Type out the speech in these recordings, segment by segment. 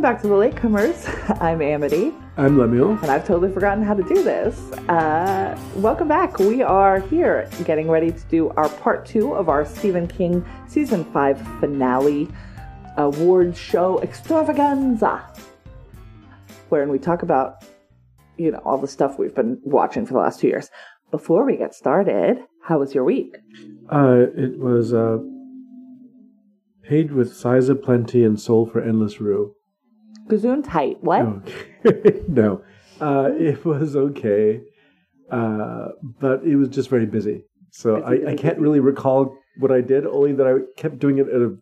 Welcome back to the Latecomers. I'm Amity, I'm Lemuel. and I've totally forgotten how to do this. Uh, welcome back. We are here getting ready to do our part two of our Stephen King season five finale awards show extravaganza, wherein we talk about, you know, all the stuff we've been watching for the last two years. Before we get started, how was your week? Uh, it was uh, paid with size of plenty and sold for endless rue. Tight. What? No, uh, it was okay, uh, but it was just very busy. So I, I can't really recall what I did, only that I kept doing it at a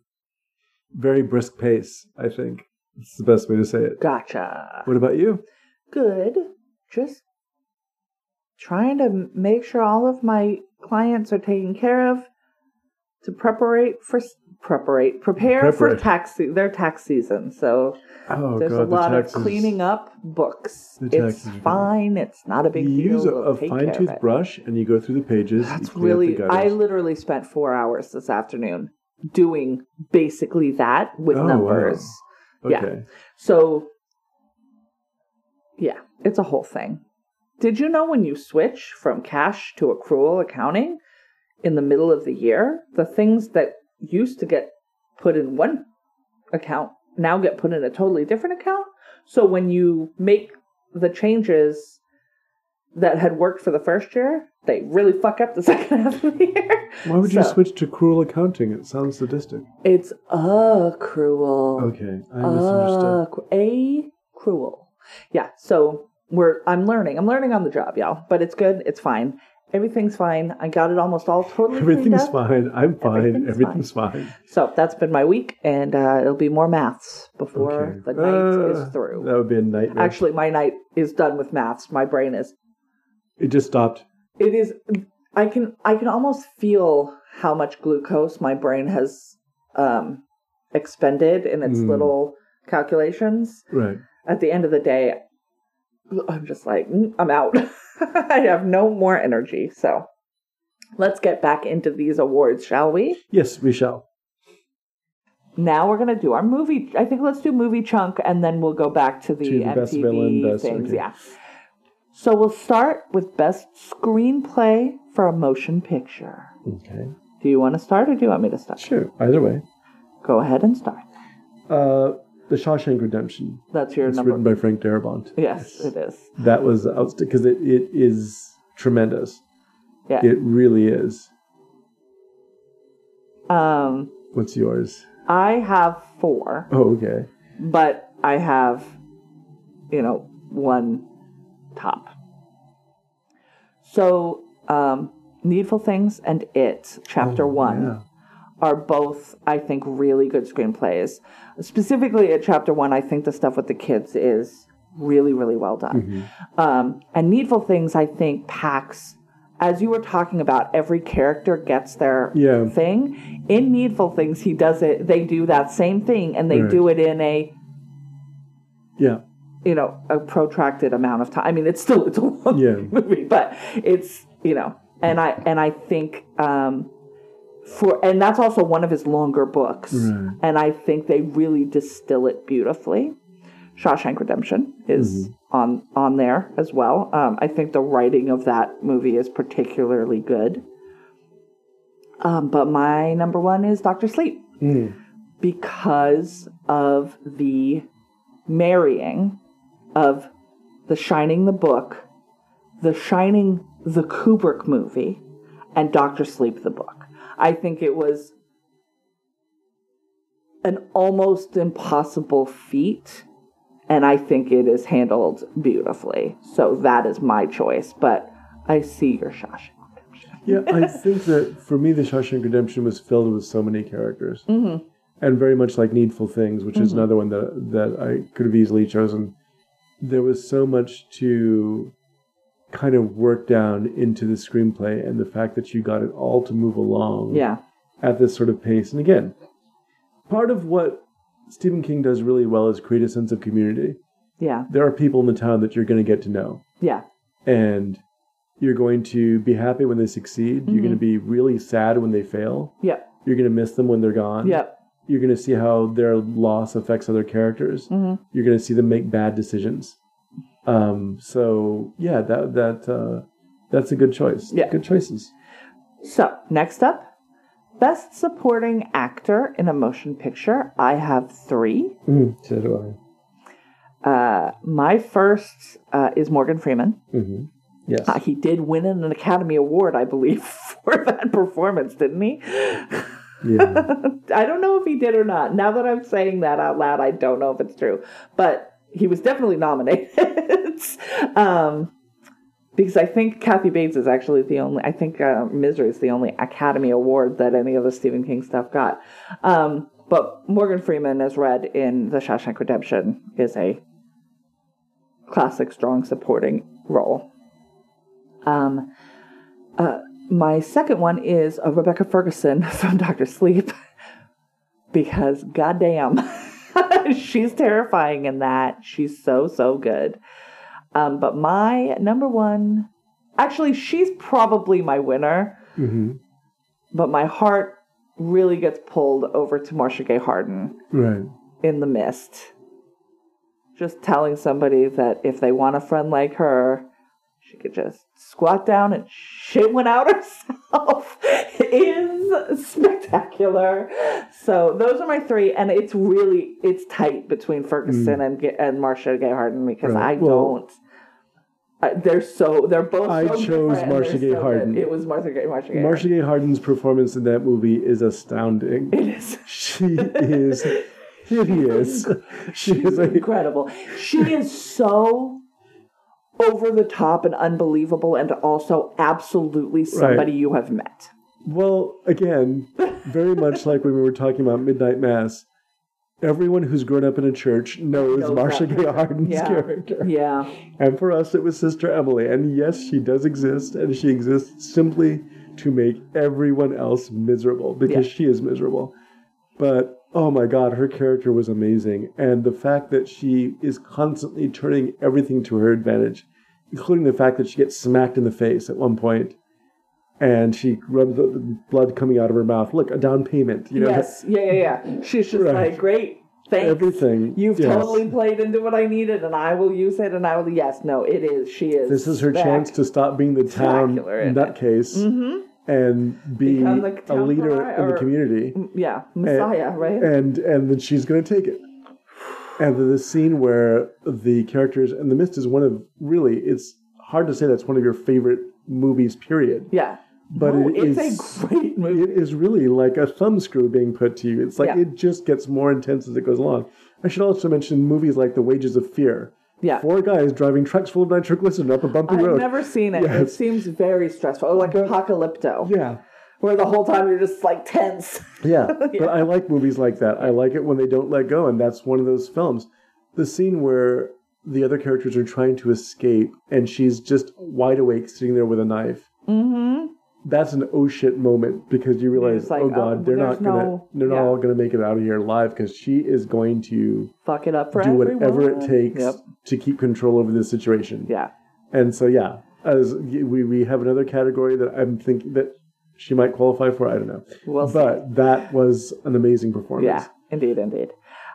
very brisk pace. I think it's the best way to say it. Gotcha. What about you? good. Just trying to make sure all of my clients are taken care of to preparate for preparate prepare for tax se- their tax season. So Oh there's God, a lot the of taxes. cleaning up books. The It's taxes are fine. It's not a big You deal. use a, We'll a take fine of tooth it. brush and you go through the pages. you That's clean up the really. I literally spent four hours this afternoon doing basically that with Oh, wow. numbers. yeah. Okay. So, yeah, it's a whole thing. Did you know when you switch from cash to accrual accounting in the middle of the year, the things that used to get put in one account now get put in a totally different account? So when you make the changes that had worked for the first year, they really fuck up the second half of the year. Why would you switch to cruel accounting? It sounds sadistic. It's a cruel. Okay, I misunderstood. Cr- a cruel. Yeah. So we're I'm learning. I'm learning on the job, y'all. But it's good. It's fine. Everything's fine. I got it almost all totally. Everything's fine. I'm fine. Everything's Everything's, fine. So that's been my week, and uh, it'll be more maths before Okay. the night Uh, is through. That would be a nightmare. Actually, my night is done with maths. My brain is. it just stopped. It is. I can. I can almost feel how much glucose my brain has um, expended in its Mm. little calculations. Right. at the end of the day, I'm just like, "Mm, I'm out. I have no more energy. So let's get back into these awards, shall we? Yes, we shall. Now we're going to do our movie. I think let's do movie chunk and then we'll go back to the, To the best villain, best- things. okay. Yeah. So we'll start with best screenplay for a motion picture. Okay. Do you want to start or do you want me to start? Sure. Either way. Go ahead and start. Uh, The Shawshank Redemption. That's your It's number. written by Frank Darabont. yes, it is. That was outstanding because it, it is tremendous. Yeah. It really is. Um, What's yours? I have four. Oh, okay. but I have, you know, one top. So, um, Needful Things and It, Chapter Oh, One, yeah. Are both, I think, really good screenplays. Specifically at Chapter One, I think the stuff with the kids is really, really well done. Mm-hmm. Um, and Needful Things, I think, packs. As you were talking about, every character gets their Yeah. thing. In Needful Things, he does it. They do that same thing, and they Right. do it in a Yeah. you know a protracted amount of time. I mean, it's still it's a long Yeah. movie, but it's you know, and I and I think um, for and that's also one of his longer books, Right. and I think they really distill it beautifully. Shawshank Redemption is on on there as well. Um, I think the writing of that movie is particularly good. Um, but my number one is Doctor Sleep Mm. because of the marrying of The Shining, the book, The Shining, the Kubrick movie, and Doctor Sleep, the book. I think it was an almost impossible feat, and I think it is handled beautifully. So that is my choice, but I see your Shawshank. Yeah, I think that for me, The Shawshank Redemption was filled with so many characters, mm-hmm. and very much like Needful Things, which is another one that that I could have easily chosen. There was so much to kind of work down into the screenplay, and the fact that you got it all to move along Yeah. at this sort of pace. And again, part of what Stephen King does really well is create a sense of community. Yeah. There are people in the town that you're going to get to know, Yeah. and you're going to be happy when they succeed. You're going to be really sad when they fail. Yeah. You're going to miss them when they're gone. Yep. You're going to see how their loss affects other characters. Mhm. You're going to see them make bad decisions. Um, so yeah, that that uh, that's a good choice. Yeah. good choices. So, next up, Best Supporting Actor in a Motion Picture. I have three. Mm, so do Uh, my first uh, is Morgan Freeman. I. hmm Yes. Uh, he did win an Academy Award, I believe, for that performance, didn't he? yeah. I don't know if he did or not. Now that I'm saying that out loud, I don't know if it's true. But he was definitely nominated. um, because I think Kathy Bates is actually the only, I think uh, Misery is the only Academy Award that any of the Stephen King stuff got. Um, but Morgan Freeman, as read in The Shawshank Redemption, is a classic, strong supporting role. Um, uh, my second one is Rebecca Ferguson from Doctor Sleep because goddamn, she's terrifying in that. She's so so good. Um, but my number one, actually, she's probably my winner. hmm But my heart really gets pulled over to Marcia Gay Harden Right. in the mist. Just telling somebody that if they want a friend like her, she could just squat down and shit went out herself is spectacular. So those are my three, and it's really it's tight between Ferguson and Ga- and Marcia Gay Harden because Mm. Right. I Well- don't. Uh, they're so they're both. I so chose Marcia Gay so Harden. good. It was Marcia Gay. Marcia Gay. Marcia Gay Harden's performance in that movie is astounding. It is. She is hideous. She is incredible. She is so over the top and unbelievable, and also absolutely somebody you have met. Well, again, very much like when we were talking about Midnight Mass, everyone who's grown up in a church knows, Knows Marcia Gay. Harden's Yeah. character. Yeah, And for us, it was Sister Emily. And yes, she does exist, and she exists simply to make everyone else miserable because Yeah. she is miserable. But oh my God, her character was amazing. And the fact that she is constantly turning everything to her advantage, including the fact that she gets smacked in the face at one point and she rubs the blood coming out of her mouth. Look, a down payment. You know, yes, yeah, yeah, yeah. She's just Right. like, great, thanks. everything. You've yes. totally played into what I needed, and I will use it. And I will. Yes, no, it is. She is. This is her chance to stop being the town isn't it? nutcase Mhm. And be a leader in the community. Mm, yeah, Messiah, right? And and then she's going to take it. And the, the scene where the characters and the mist is one of really it's hard to say that's one of your favorite movies. Period. yeah, But No, it it's is- a great movie. It is really like a thumbscrew being put to you. It's like Yeah. it just gets more intense as it goes along. I should also mention movies like The Wages of Fear. Yeah. Four guys driving trucks full of nitroglycerin up a bumpy road. I've never seen it. It seems very stressful, like Apocalypto, yeah. where the whole time you're just like tense. Yeah, but I like movies like that. I like it when they don't let go, and that's one of those films. The scene where the other characters are trying to escape, and she's just wide awake, sitting there with a knife. Mm-hmm. That's an oh shit moment because you realize, like, oh god, oh, they're not gonna, no- they're not yeah. all gonna make it out of here alive because she is going to Fuck it up for do whatever it takes Yep. to keep control over this situation. Yeah. And so yeah, as we we have another category that I'm thinking that she might qualify for. I don't know, We'll see. but that was an amazing performance. Yeah. Indeed. Indeed.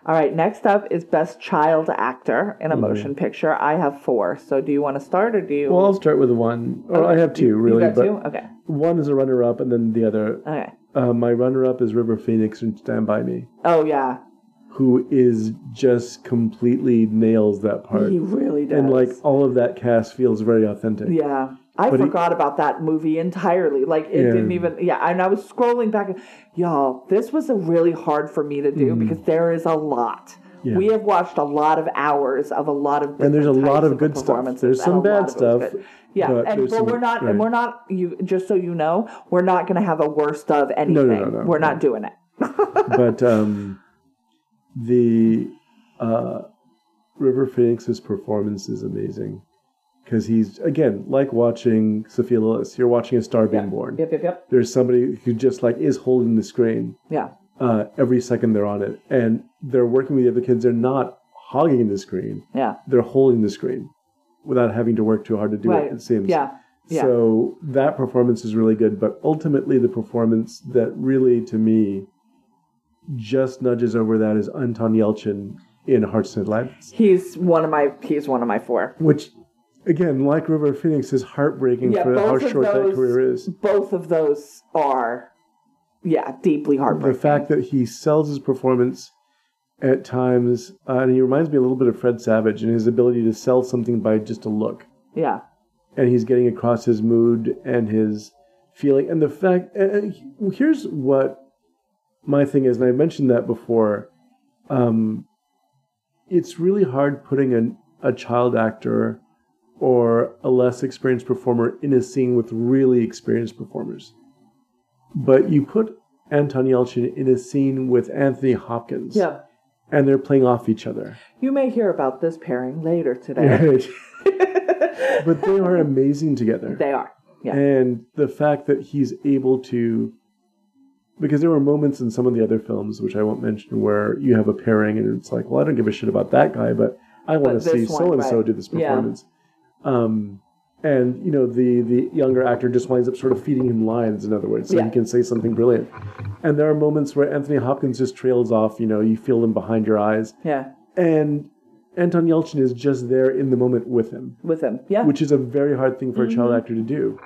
All right. Next up is best child actor in a Mm-hmm. motion picture. I have four. So do you want to start or do you? Well, I'll start with one. Or I have two, really, You got two. Okay. one is a runner-up, and then the other. Okay. Uh, my runner-up is River Phoenix from Stand by Me, Oh yeah. Who is just completely nails that part, He really does. and like all of that cast feels very authentic. Yeah. I But he- forgot about that movie entirely. Like it Yeah. didn't even yeah, and I was scrolling back y'all, this was a really hard for me to do because there is a lot. Yeah. We have watched a lot of hours of a lot of And there's a lot of good stuff. There's some bad lot of it was stuff. Yeah, but and but some- we're not right. and we're not you just so you know, we're not gonna have a worst of anything. no, no, we're no. not doing it. but um, the uh, River Phoenix's performance is amazing because he's again like watching Sophia Lillis. You're watching a star being born. Yep, yep, yep. There's somebody who just like is holding the screen Yeah. uh, every second they're on it, and they're working with the other kids. They're not hogging the screen; Yeah. they're holding the screen without having to work too hard to do Right. it. It seems. Yeah. Yeah. So that performance is really good, but ultimately the performance that really to me just nudges over that is Anton Yelchin in Hearts in Atlantis, He's one of my he's one of my four. which, again, like River Phoenix, is heartbreaking Yeah, for how short that career is. Both of those are yeah, deeply heartbreaking. The fact that he sells his performance at times, uh, and he reminds me a little bit of Fred Savage and his ability to sell something by just a look. yeah. and he's getting across his mood and his feeling and the fact and here's what my thing is and i mentioned that before um, it's really hard putting an, a child actor or a less experienced performer in a scene with really experienced performers but you put anton yelchin in a scene with anthony hopkins Yeah. and they're playing off each other You may hear about this pairing later today. but they are amazing together they are. Yeah. and the fact that he's able to because there were moments in some of the other films which i won't mention where you have a pairing and it's like well i don't give a shit about that guy but i want to see so and so do this Yeah. performance um and you know the the younger actor just winds up sort of feeding him lines in other words so Yeah. he can say something brilliant and there are moments where anthony hopkins just trails off you know you feel him behind your eyes Yeah. and anton yelchin is just there in the moment with him With him. Yeah. which is a very hard thing for a Mm-hmm. child actor to do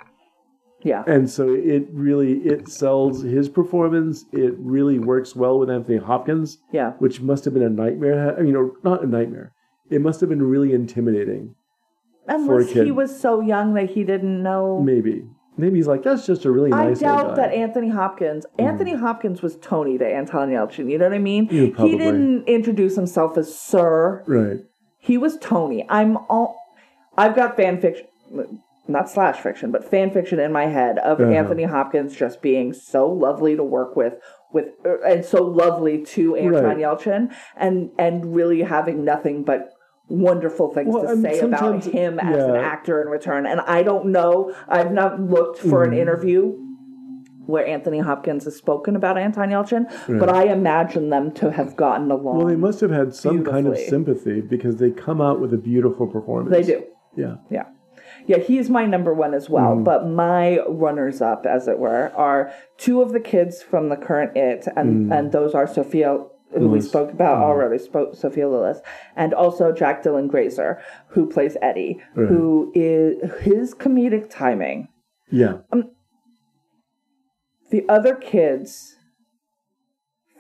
yeah. and so it really it sells his performance it really works well with anthony hopkins Yeah. which must have been a nightmare I mean, you know not a nightmare it must have been really intimidating for a Unless he was so young that he didn't know. maybe maybe he's like that's just a really I doubt that. Anthony Hopkins. Hmm. Anthony Hopkins was Tony to Anton Yelchin. You know what I mean? Yeah, probably. He didn't introduce himself as Sir. right He was Tony. I'm all. I've got fan fiction, not slash fiction, but fan fiction in my head of Uh-huh. Anthony Hopkins just being so lovely to work with, with er, and so lovely to Anton Right. Yelchin, and and really having nothing but wonderful things Well, to say about him as an actor in return. And I don't know. I've not looked for Mm-hmm. an interview where Anthony Hopkins has spoken about Anton Yelchin, but I imagine them to have gotten along. well they must have had some kind of sympathy because they come out with a beautiful performance they do. yeah Yeah. Yeah, he's my number one as well. Mm-hmm. But my runners up, as it were, are two of the kids from the current It, and, and those are Sophia, who we Mm. Spoke about already, spoke Sophia Lillis, and also Jack Dylan Grazer, who plays Eddie, who is his comedic timing. yeah The other kids,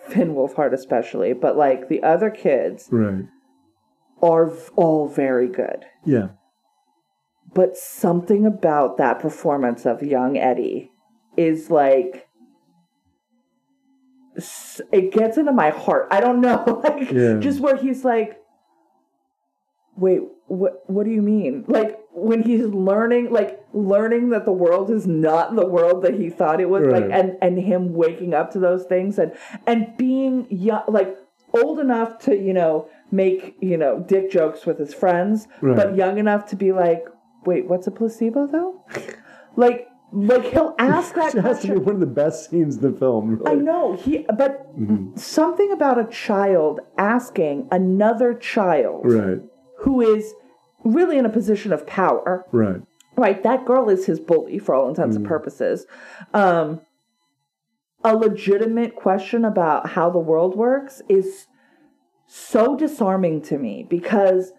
Finn Wolfhard especially, but like the other kids right are all very good. yeah but something about that performance of young Eddie is like it gets into my heart. I don't know, like Yeah. just where he's like, "Wait, what? What do you mean?" Like when he's learning, like learning that the world is not the world that he thought it was, like, and and him waking up to those things and and being young, like old enough to you know make you know dick jokes with his friends, Right. but young enough to be like, wait, what's a placebo though? like, like he'll ask that it has to be one of the best scenes in the film I know he, but Mm-hmm. something about a child asking another child right who is really in a position of power, right right? That girl is his bully for all intents and Mm. purposes. Um, a legitimate question about how the world works is so disarming to me because,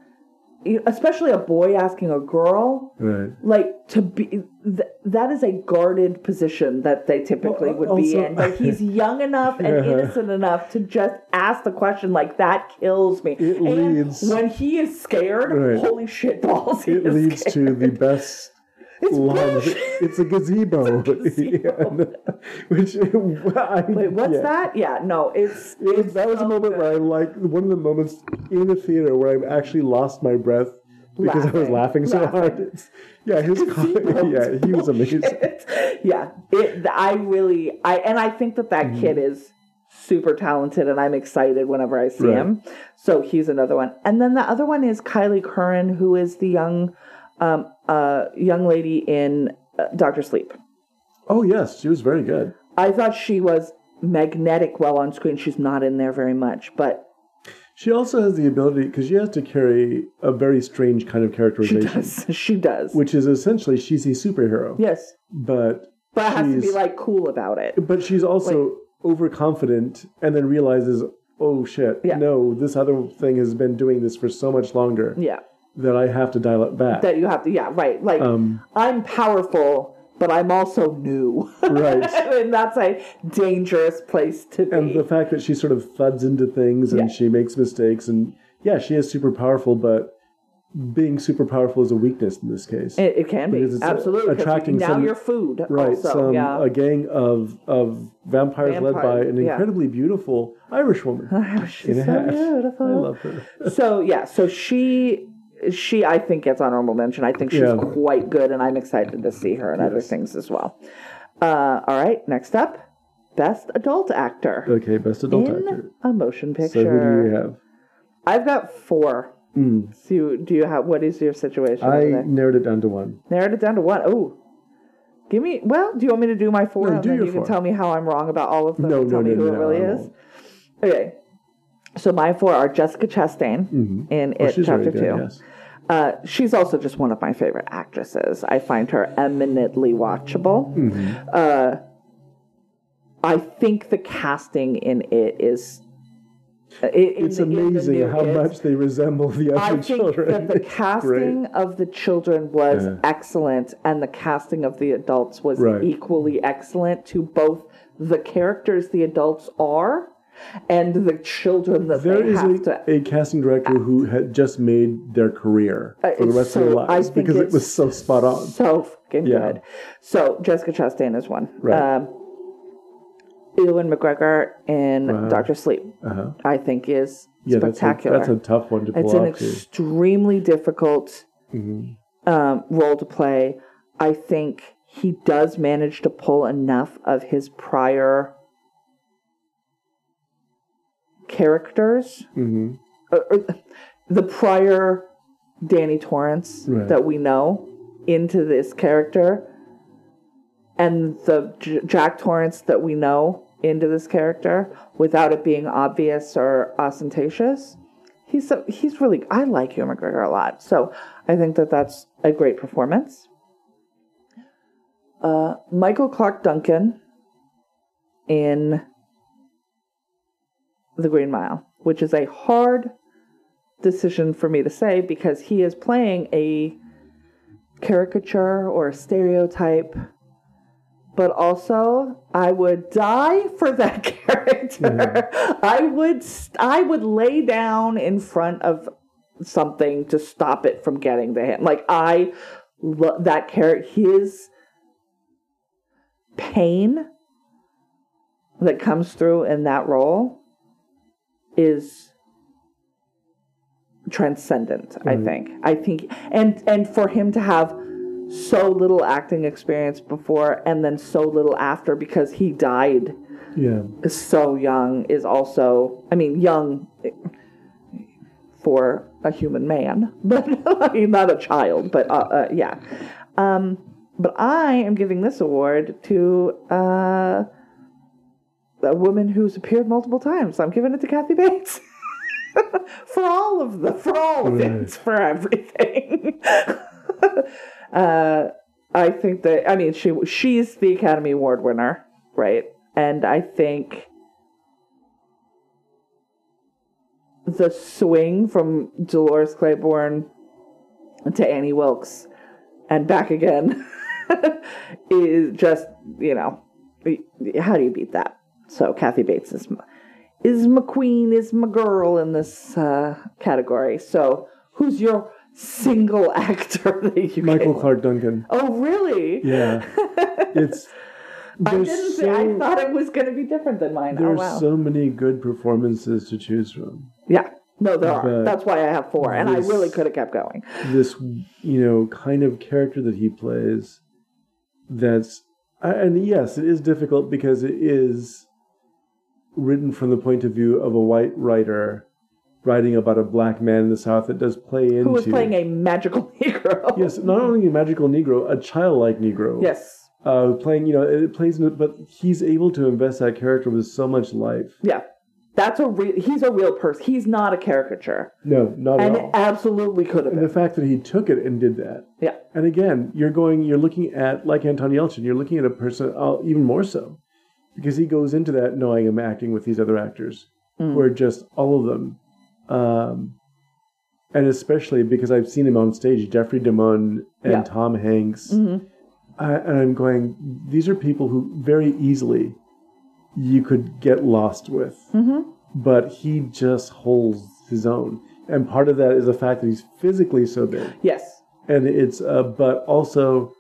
especially a boy asking a girl, right like to be th- that is a guarded position that they typically Well, would be also- in but he's young enough and Yeah. innocent enough to just ask the question like that kills me It and leads- when he is scared Right. holy shit balls he it is leads scared. to the best It's bullshit. It's a gazebo. gazebo. Yeah, which I, wait what's yeah. that yeah no it's, It it's that was a moment good. where I like one of the moments in the theater where I actually lost my breath because I was laughing Laughing. so Laughing. hard. It's, yeah, his Gazebo yeah, he was amazing. yeah it i really i and i think that that Mm-hmm. kid is super talented and i'm excited whenever i see Right. him so he's another one and then the other one is kyliegh curran who is the young um uh young lady in uh, dr sleep Oh yes, she was very good. i thought she was magnetic while on screen she's not in there very much but She also has the ability because she has to carry a very strange kind of characterization. she does she does which is essentially she's a superhero. yes But but has to be like cool about it but she's also overconfident and then realizes, oh shit, Yeah. no, this other thing has been doing this for so much longer Yeah. That I have to dial it back. That you have to, yeah, right. Like, um, I'm powerful, but I'm also new. right. and that's a dangerous place to be. and the fact that she sort of thuds into things and Yeah. she makes mistakes and yeah, she is super powerful, but being super powerful is a weakness in this case. it, it can be. Because it's, uh, Absolutely. 'cause attracting now some- you're food. right, Also, some yeah. a gang of of vampires led by an yeah. incredibly beautiful Irish woman Oh, She's a so beautiful. I love her. so yeah, so she she I think gets honorable mention. I think she's Yeah. quite good, and I'm excited to see her in other things as well. Uh, all right, next up, best adult actor Okay, best adult in actor. a motion picture. So who do you have? I've got four. Mm. So you, do you have what is your situation? I narrowed it down to one. narrowed it down to one. Oh. Give me well. Do you want me to do my four, No, and do then your you four. can tell me how I'm wrong about all of them? No, and tell no, me no, who no, it really I is. Okay. So my four are Jessica Chastain Mhm. in Oh, It Chapter good, Two. yes. Uh, she's also just one of my favorite actresses. I find her eminently watchable. Mm-hmm. Uh, I think the casting in it is. uh, i- in It's in amazing new how It, much they resemble the other I other think children. that the casting of the children was Yeah. excellent, and the casting of the adults was Right. equally excellent to both the characters the adults are and the children that There they is have a, to a casting director who had just made their career Uh, for the rest of their so- lives because it was so spot on. So fucking Yeah. good. So Jessica Chastain is one. Right. Um, Ewan McGregor in Uh-huh. Doctor Sleep, Uh-huh. I think is Yeah, that's a, spectacular. that's a tough one to pull it's an off. too. extremely difficult Mhm. um, role to play. I think he does manage to pull enough of his prior characters, Mhm. uh, uh, the prior Danny Torrance Right. that we know, into this character, and the J- Jack Torrance that we know into this character without it being obvious or ostentatious. He's so, he's really I like Ewan McGregor a lot, so I think that that's a great performance. Uh, Michael Clarke Duncan in The Green Mile, which is a hard decision for me to say because he is playing a caricature or a stereotype but also I would die for that character. I would st- I would lay down in front of something to stop it from getting to him. Like I lo- that character his pain that comes through in that role is transcendent i think. I think and and for him to have so little acting experience before and then so little after because he died Yeah. so young is also i mean young for a human man but I mean, not a child but uh, uh, yeah. Um but i am giving this award to uh a woman who's appeared multiple times. I'm giving it to kathy bates. For all of the for all of it for everything. Uh i think that i mean she she's the academy award winner right? And i think the swing from dolores claiborne to annie wilkes and back again is just you know how do you beat that so kathy bates is is my queen is my girl in this uh, category so who's your single actor that you Michael can- Clarke Duncan. oh really Yeah. It's i didn't so, say i thought it was going to be different than mine oh there's wow so many good performances to choose from. yeah no there are that's why i have four and i really could have kept going This you know kind of character that he plays. That's and yes, it is difficult because it is written from the point of view of a white writer writing about a black man in the South. That does play into who was playing a magical negro yes, not only a magical Negro, a childlike Negro. yes uh, playing, you know, it plays, into, but he's able to invest that character with so much life. yeah that's a real he's a real person he's not a caricature No, not and at all. absolutely could have And been the fact that he took it and did that. yeah And again, you're going, you're looking at, like Anton Yelchin, you're looking at a person, uh, even more so. Because he goes into that knowing I'm acting with these other actors Mm. who are just all of them. Um, and especially because I've seen him on stage, Jeffrey DeMunn and Yeah. Tom Hanks. Mhm. I, and I'm going, these are people who very easily you could get lost with. Mhm. But he just holds his own. And part of that is the fact that he's physically so big. Yes. And it's, uh, but also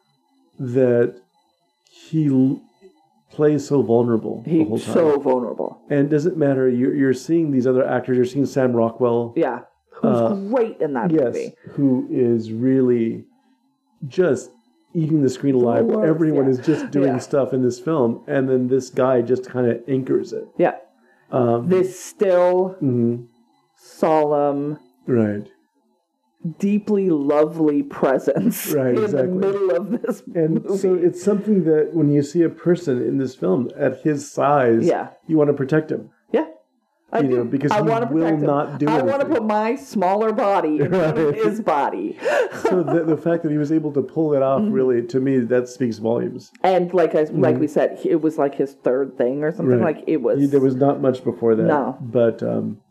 that he plays so vulnerable the whole He's so vulnerable. and doesn't matter, you're, you're seeing these other actors, you're seeing Sam Rockwell. Yeah. Who's Uh, great in that Yes, movie. who is really just eating the screen alive. worst, Everyone yeah. is just doing Yeah. stuff in this film, and then this guy just kind of anchors it. Yeah. Um, This still, mhm, solemn, right, deeply lovely presence Right, in exactly. the middle of this and movie. so it's something that when you see a person in this film at his size, Yeah. you want to protect him. yeah. I You do. know, because I he will him. not do it. I want to put my smaller body in Right. his body. So the, the fact that he was able to pull it off, Mm-hmm. really, to me, that speaks volumes. And like I, like we said, it was like his third thing or something. Mm-hmm. Right. Like it was. He- there was not much before that. No. But um,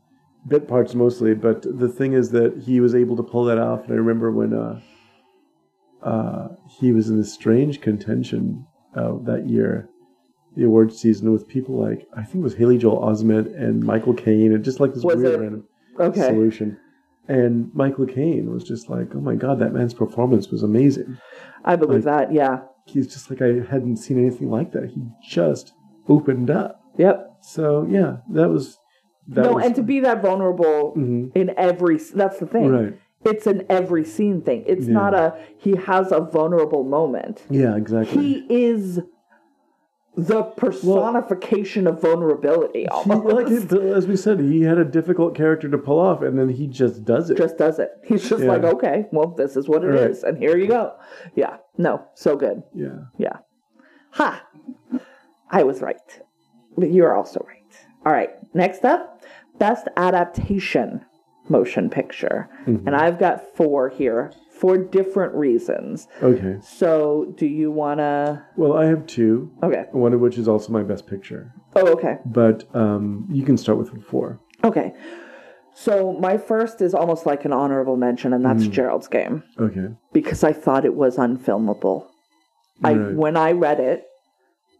bit parts mostly. But the thing is that he was able to pull that off. And I remember when uh, uh, he was in this strange contention uh, that year, the award season, with people like, I think it was Haley Joel Osment and Michael Caine, and just like this Was weird it? random okay. solution. And Michael Caine was just like, oh my God, that man's performance was amazing. I believe that. Yeah. He's just like, I hadn't seen anything like that. He just opened up. Yep. So yeah, that was no, was and to be that vulnerable Mhm. in every that's the thing. right. It's an every scene thing. It's Yeah. not a he has a vulnerable moment. Yeah, exactly. He is the personification of vulnerability He- almost. like it- as we said, he had a difficult character to pull off, and then he just does it. just does it. He's just Yeah. like, okay, well, this is what it is, Right. and here you go. Yeah. No, so good. yeah, Yeah. Ha! I was right. But you're also right. All right. Next up, best adaptation motion picture. Mm-hmm. And I've got four here for different reasons. okay. So do you want to. Well, I have two, Okay. one of which is also my best picture. Oh, okay. But um, you can start with four. Okay. So my first is almost like an honorable mention, and that's Mm. Gerald's Game Okay. because I thought it was unfilmable. I Right. when I read it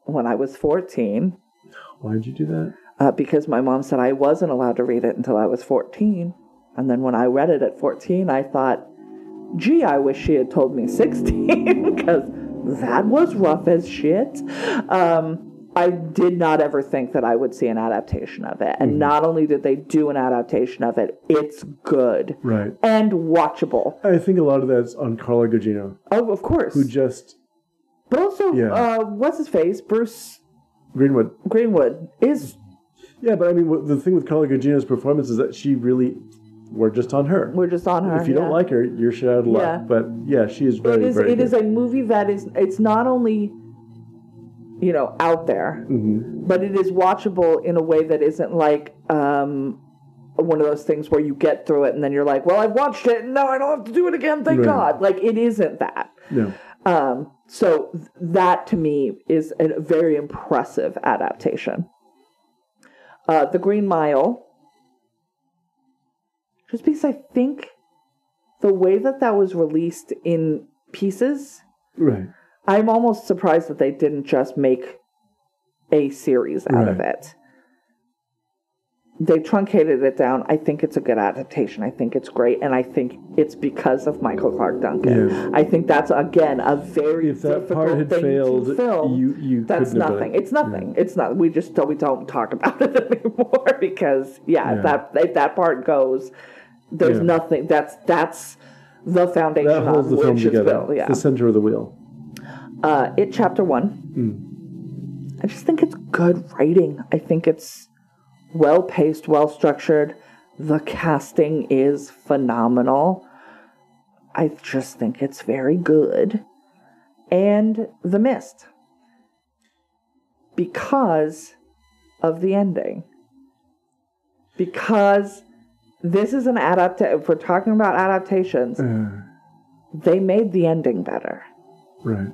when I was 14, Why'd you do that? Uh, because my mom said I wasn't allowed to read it until I was 14. And then when I read it at 14, I thought, gee, I wish she had told me 16 because that was rough as shit. Um, I did not ever think that I would see an adaptation of it. And not only did they do an adaptation of it, it's good Right. and watchable. I think a lot of that's on Carla Gugino, Oh, of course. who just but also, Yeah. uh, what's his face? Bruce Greenwood. Greenwood is Yeah, but I mean, the thing with Carla Gugino's performance is that she really, we're just on her. we're just on her. if you yeah. don't like her, you're shit out of luck. Yeah. But yeah, she is very, it is very it good. is a movie that is it's not only you know out there Mhm. but it is watchable in a way that isn't like um one of those things where you get through it and then you're like well i've watched it and now i don't have to do it again thank Right. god like it isn't that No. um so th- that to me is a very impressive adaptation uh the green mile just because i think the way that that was released in pieces Right. I'm almost surprised that they didn't just make a series out of it. They truncated it down. I think it's a good adaptation. I think it's great, and I think it's because of Michael Clarke Duncan. Yeah. I think that's again a very If that difficult part had thing failed, to film. you you that's couldn't have done nothing. it. It's nothing. It's not. We just don't, we don't talk about it anymore because yeah, Yeah. If that if that part goes, there's Yeah. nothing. That's that's the foundation That holds the film together. built. Yeah. The center of the wheel. Uh, it chapter one. Hmm. I just think it's good writing. I think it's well paced, well structured. The casting is phenomenal. I just think it's very good. And The Mist. Because of the ending. Because this is an adaptation. If we're talking about adaptations, Uh, they made the ending better. right.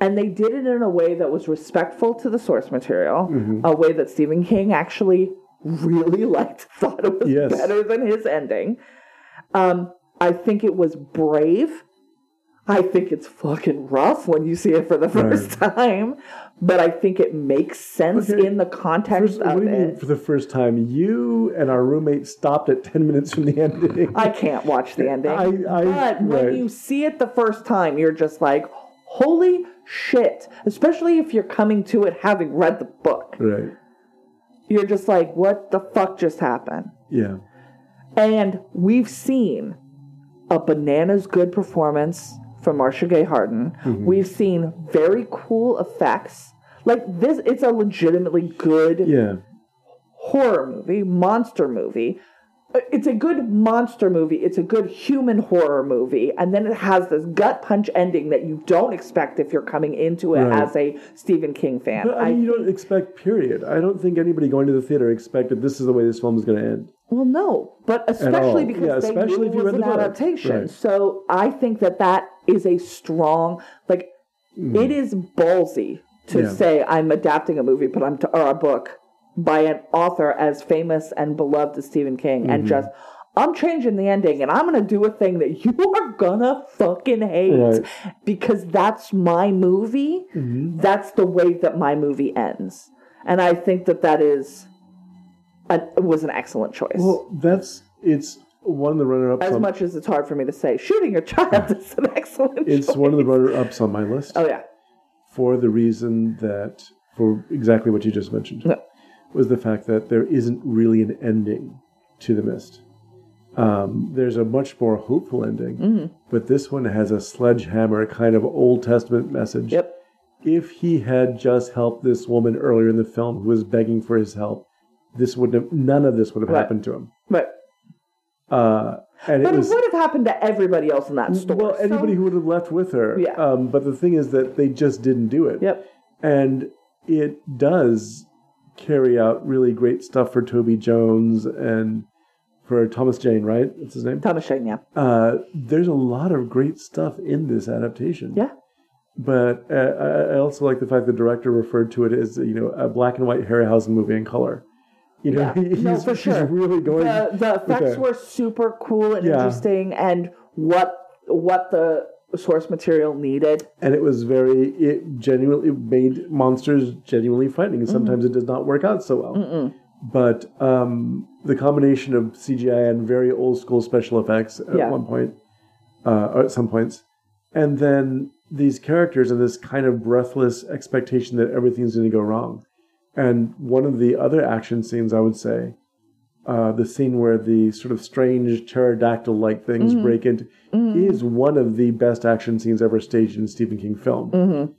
And they did it in a way that was respectful to the source material, Mm-hmm. a way that Stephen King actually really liked, thought it was Yes. better than his ending. Um, I think it was brave. I think it's fucking rough when you see it for the first time, but I think it makes sense Okay. in the context First, of do you mean it. for the first time? You and our roommate stopped at 10 minutes from the ending. I can't watch the ending. I- I- but when right. you see it the first time, you're just like, holy shit. Especially if you're coming to it having read the book. right. You're just like, what the fuck just happened? Yeah. And we've seen a bananas good performance from Marcia Gay Harden. Mm-hmm. We've seen very cool effects. Like this, it's a legitimately good Yeah. horror movie, monster movie. Uh, It's a good monster movie. It's a good human horror movie. And then it has this gut punch ending that you don't expect if you're coming into it Right. as a Stephen King fan. But I mean, you don't expect, period. I don't think anybody going to the theater expected this is the way this film is going to end. Well, no, but especially because Yeah, they especially knew if you was read an adaptation. Right. So I think that that is a strong, like, it is ballsy to Mm. Yeah. say I'm adapting a movie, but I'm t- or a book by an author as famous and beloved as Stephen King, and Mm-hmm. just. I'm changing the ending and I'm gonna do a thing that you are gonna fucking hate Right. because that's my movie. Mm-hmm. That's the way that my movie ends. And I think that that is a, was an excellent choice. Well, that's, it's one of the runner ups. as on, much as it's hard for me to say, shooting your child is an excellent It's choice. one of the runner ups on my list Oh yeah. for the reason that, for exactly what you just mentioned, No. Was the fact that there isn't really an ending to The Mist. Um, there's a much more hopeful ending, Mm-hmm. but this one has a sledgehammer a kind of Old Testament message. Yep. If he had just helped this woman earlier in the film who was begging for his help, this wouldn't have, none of this would have Right. happened to him. But Uh, and but it it, would have happened to everybody else in that store. well, so- anybody who would have left with her. Yeah. Um, but the thing is that they just didn't do it. Yep. And it does carry out really great stuff for Toby Jones and for Thomas Jane, right? What's his name? Thomas Jane, yeah. Uh, there's a lot of great stuff in this adaptation. Yeah. But uh, I I also like the fact the director referred to it as you know a black and white Harryhausen movie in color. You know, Yeah. he's, No, for he's sure. really going. The, the effects Okay. were super cool and Yeah. interesting and what what the source material needed. and it was very it genuinely it made monsters genuinely frightening and sometimes Mm-hmm. it does not work out so well but um, the combination of cgi and very old school special effects at Yeah. one point uh, or at some points and then these characters and this kind of breathless expectation that everything's going to go wrong and one of the other action scenes i would say uh, the scene where the sort of strange pterodactyl like things Mm-hmm. break into is one of the best action scenes ever staged in Stephen King film.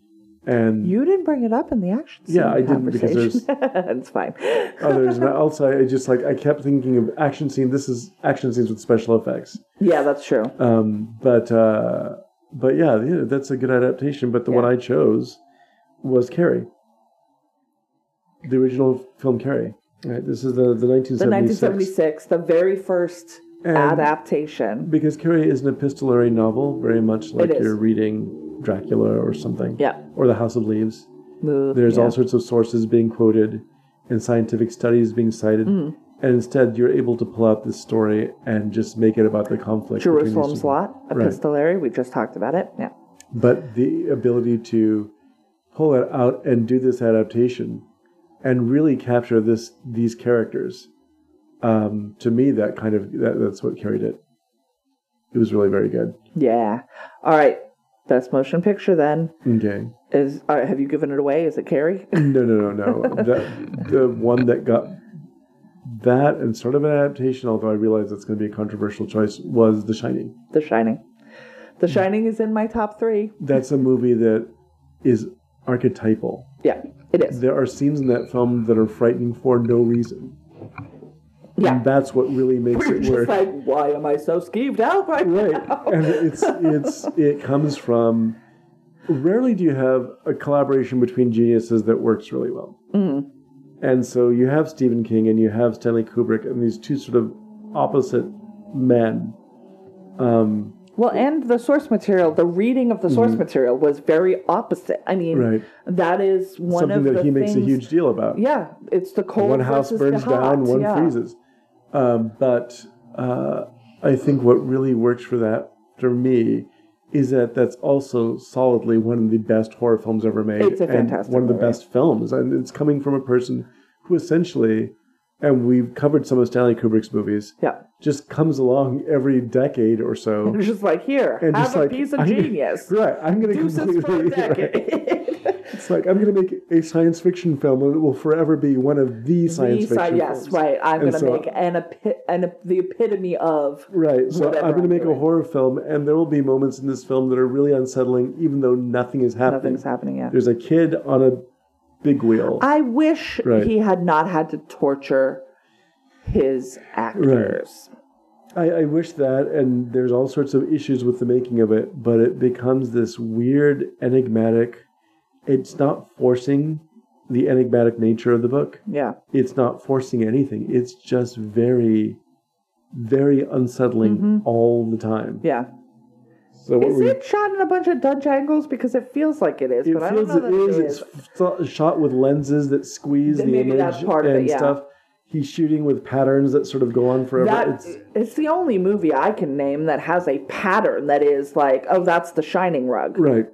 And You didn't bring it up in the action scene Yeah, I didn't because conversation. it's fine. others, and also I just like I kept thinking of action scene. This is action scenes with special effects. Yeah, that's true. Um, but uh, but yeah, yeah, that's a good adaptation. But the one I chose was Carrie, the original film Carrie. Right, this is the the The 1976. 1976, the very first And- adaptation. Because Carrie is an epistolary novel, very much like you're reading Dracula or something. Yeah. Or The House of Leaves. Move, There's yeah. all sorts of sources being quoted and scientific studies being cited. Mm. And instead, you're able to pull out this story and just make it about the conflict. Jerusalem's. Lot, Right. epistolary. We just talked about it. Yeah. But the ability to pull it out and do this adaptation and really capture this these characters, um, to me, that kind of that, that's what carried it. It was really very good. Yeah. All right. Best motion picture then Okay. is. Uh, have you given it away? Is it Carrie? No, no, no, no. that, the one that got that and sort of an adaptation, although I realize it's going to be a controversial choice, was The Shining. the Shining. The Shining is in my top three. That's a movie that is archetypal. Yeah, it is. There are scenes in that film that are frightening for no reason. Yeah. And that's what really makes We're it just work. like, why am I so skeeved out right, right. now? And it's it's it comes from rarely do you have a collaboration between geniuses that works really well. Mm-hmm. And so you have Stephen King and you have Stanley Kubrick and these two sort of opposite men. Um, Well, and the source material, the reading of the source material was very opposite. I mean, Mm-hmm. Right. that is one Something of that the he makes a huge deal about. Yeah, it's the cold. one house burns down, one yeah. freezes. Um, but uh, I think what really works for that, for me, is that that's also solidly one of the best horror films ever made. It's a and fantastic one of the movie. best films, and it's coming from a person who essentially, and we've covered some of Stanley Kubrick's movies, Yeah, just comes along every decade or so. it's just like here, And have just a like, piece of I'm gonna- genius. Right, I'm going to Deuces for a completely. right. It's like I'm going to make a science fiction film, and it will forever be one of the science The fiction sci- yes, films. right. I'm And going to so- make an, epi- an the epitome of Right. So I'm going to I'm make a horror film, and there will be moments in this film that are really unsettling, even though nothing is happening. nothing's happening yet. There's a kid on a big wheel. I wish Right. he had not had to torture his actors. I, I wish that, and there's all sorts of issues with the making of it, but it becomes this weird, enigmatic. It's not forcing the enigmatic nature of the book. Yeah. It's not forcing anything. It's just very, very unsettling all the time. Mm-hmm. Yeah. So what Is we- it shot in a bunch of Dutch angles? Because it feels like it is, It but I don't feels know it is. it It's shot with lenses that squeeze Then the image that's part of and it, yeah. stuff. He's shooting with patterns that sort of go on forever. That it's it's the only movie I can name that has a pattern that is like, oh, that's the Shining rug, right,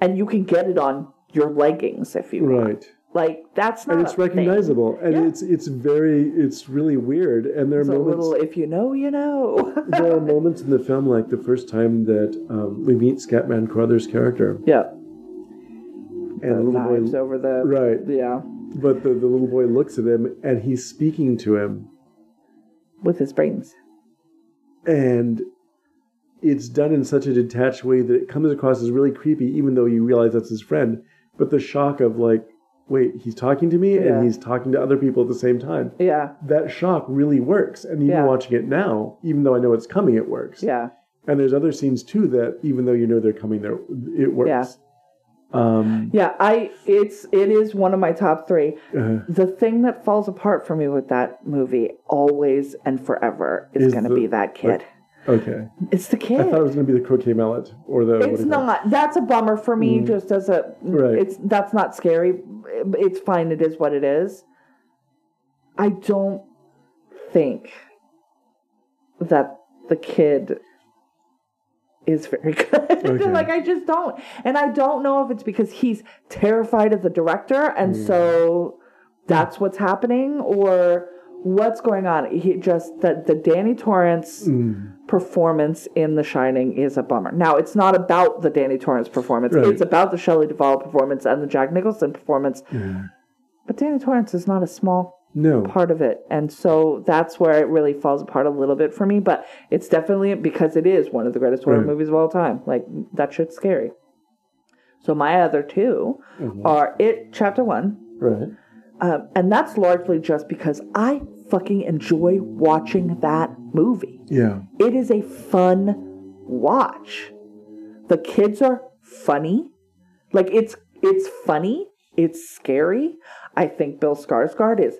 and you can get it on your leggings if you want. Like that's not and it's a thing. recognizable, and Yeah. it's it's very it's really weird. And there are It's a moments little, if you know, you know. there are moments in the film, like the first time that um, we meet Scatman Crothers' character, yeah, and the little boy, over the right, yeah but the, the little boy looks at him and he's speaking to him, with his brains. and it's done in such a detached way that it comes across as really creepy, even though you realize that's his friend. But the shock of like, wait, he's talking to me Yeah. and he's talking to other people at the same time. Yeah, That shock really works, and even Yeah. watching it now, even though I know it's coming, it works. yeah, And there's other scenes too that even though you know they're coming, there it works. Yeah. Um, yeah. I it's it is one of my top three. uh, The thing that falls apart for me with that movie, always and forever, is, Is going to be that kid. Okay, it's the kid. I thought it was going to be the croquet mallet or the. It's call not. That's a bummer for me. Mm. Just as a, Right. it's that's not scary. It's fine. It is what it is. I don't think that the kid is very good. Okay. like I just don't, and I don't know if it's because he's terrified of the director, and mm. so that's what's happening, or what's going on. He just that the Danny Torrance mm. performance in The Shining is a bummer. Now, it's not about the Danny Torrance performance. Right. It's about the Shelley Duvall performance and the Jack Nicholson performance. But Danny Torrance is not a small No. part of it. And so that's where it really falls apart a little bit for me. But it's definitely because it is one of the greatest horror Right. movies of all time. Like, that shit's scary. So my other 2 mm-hmm. are It Chapter 1. Right. Um, and that's largely just because I fucking enjoy watching that movie. Yeah. It is a fun watch. The kids are funny. Like it's it's funny. It's scary. I think Bill Skarsgård is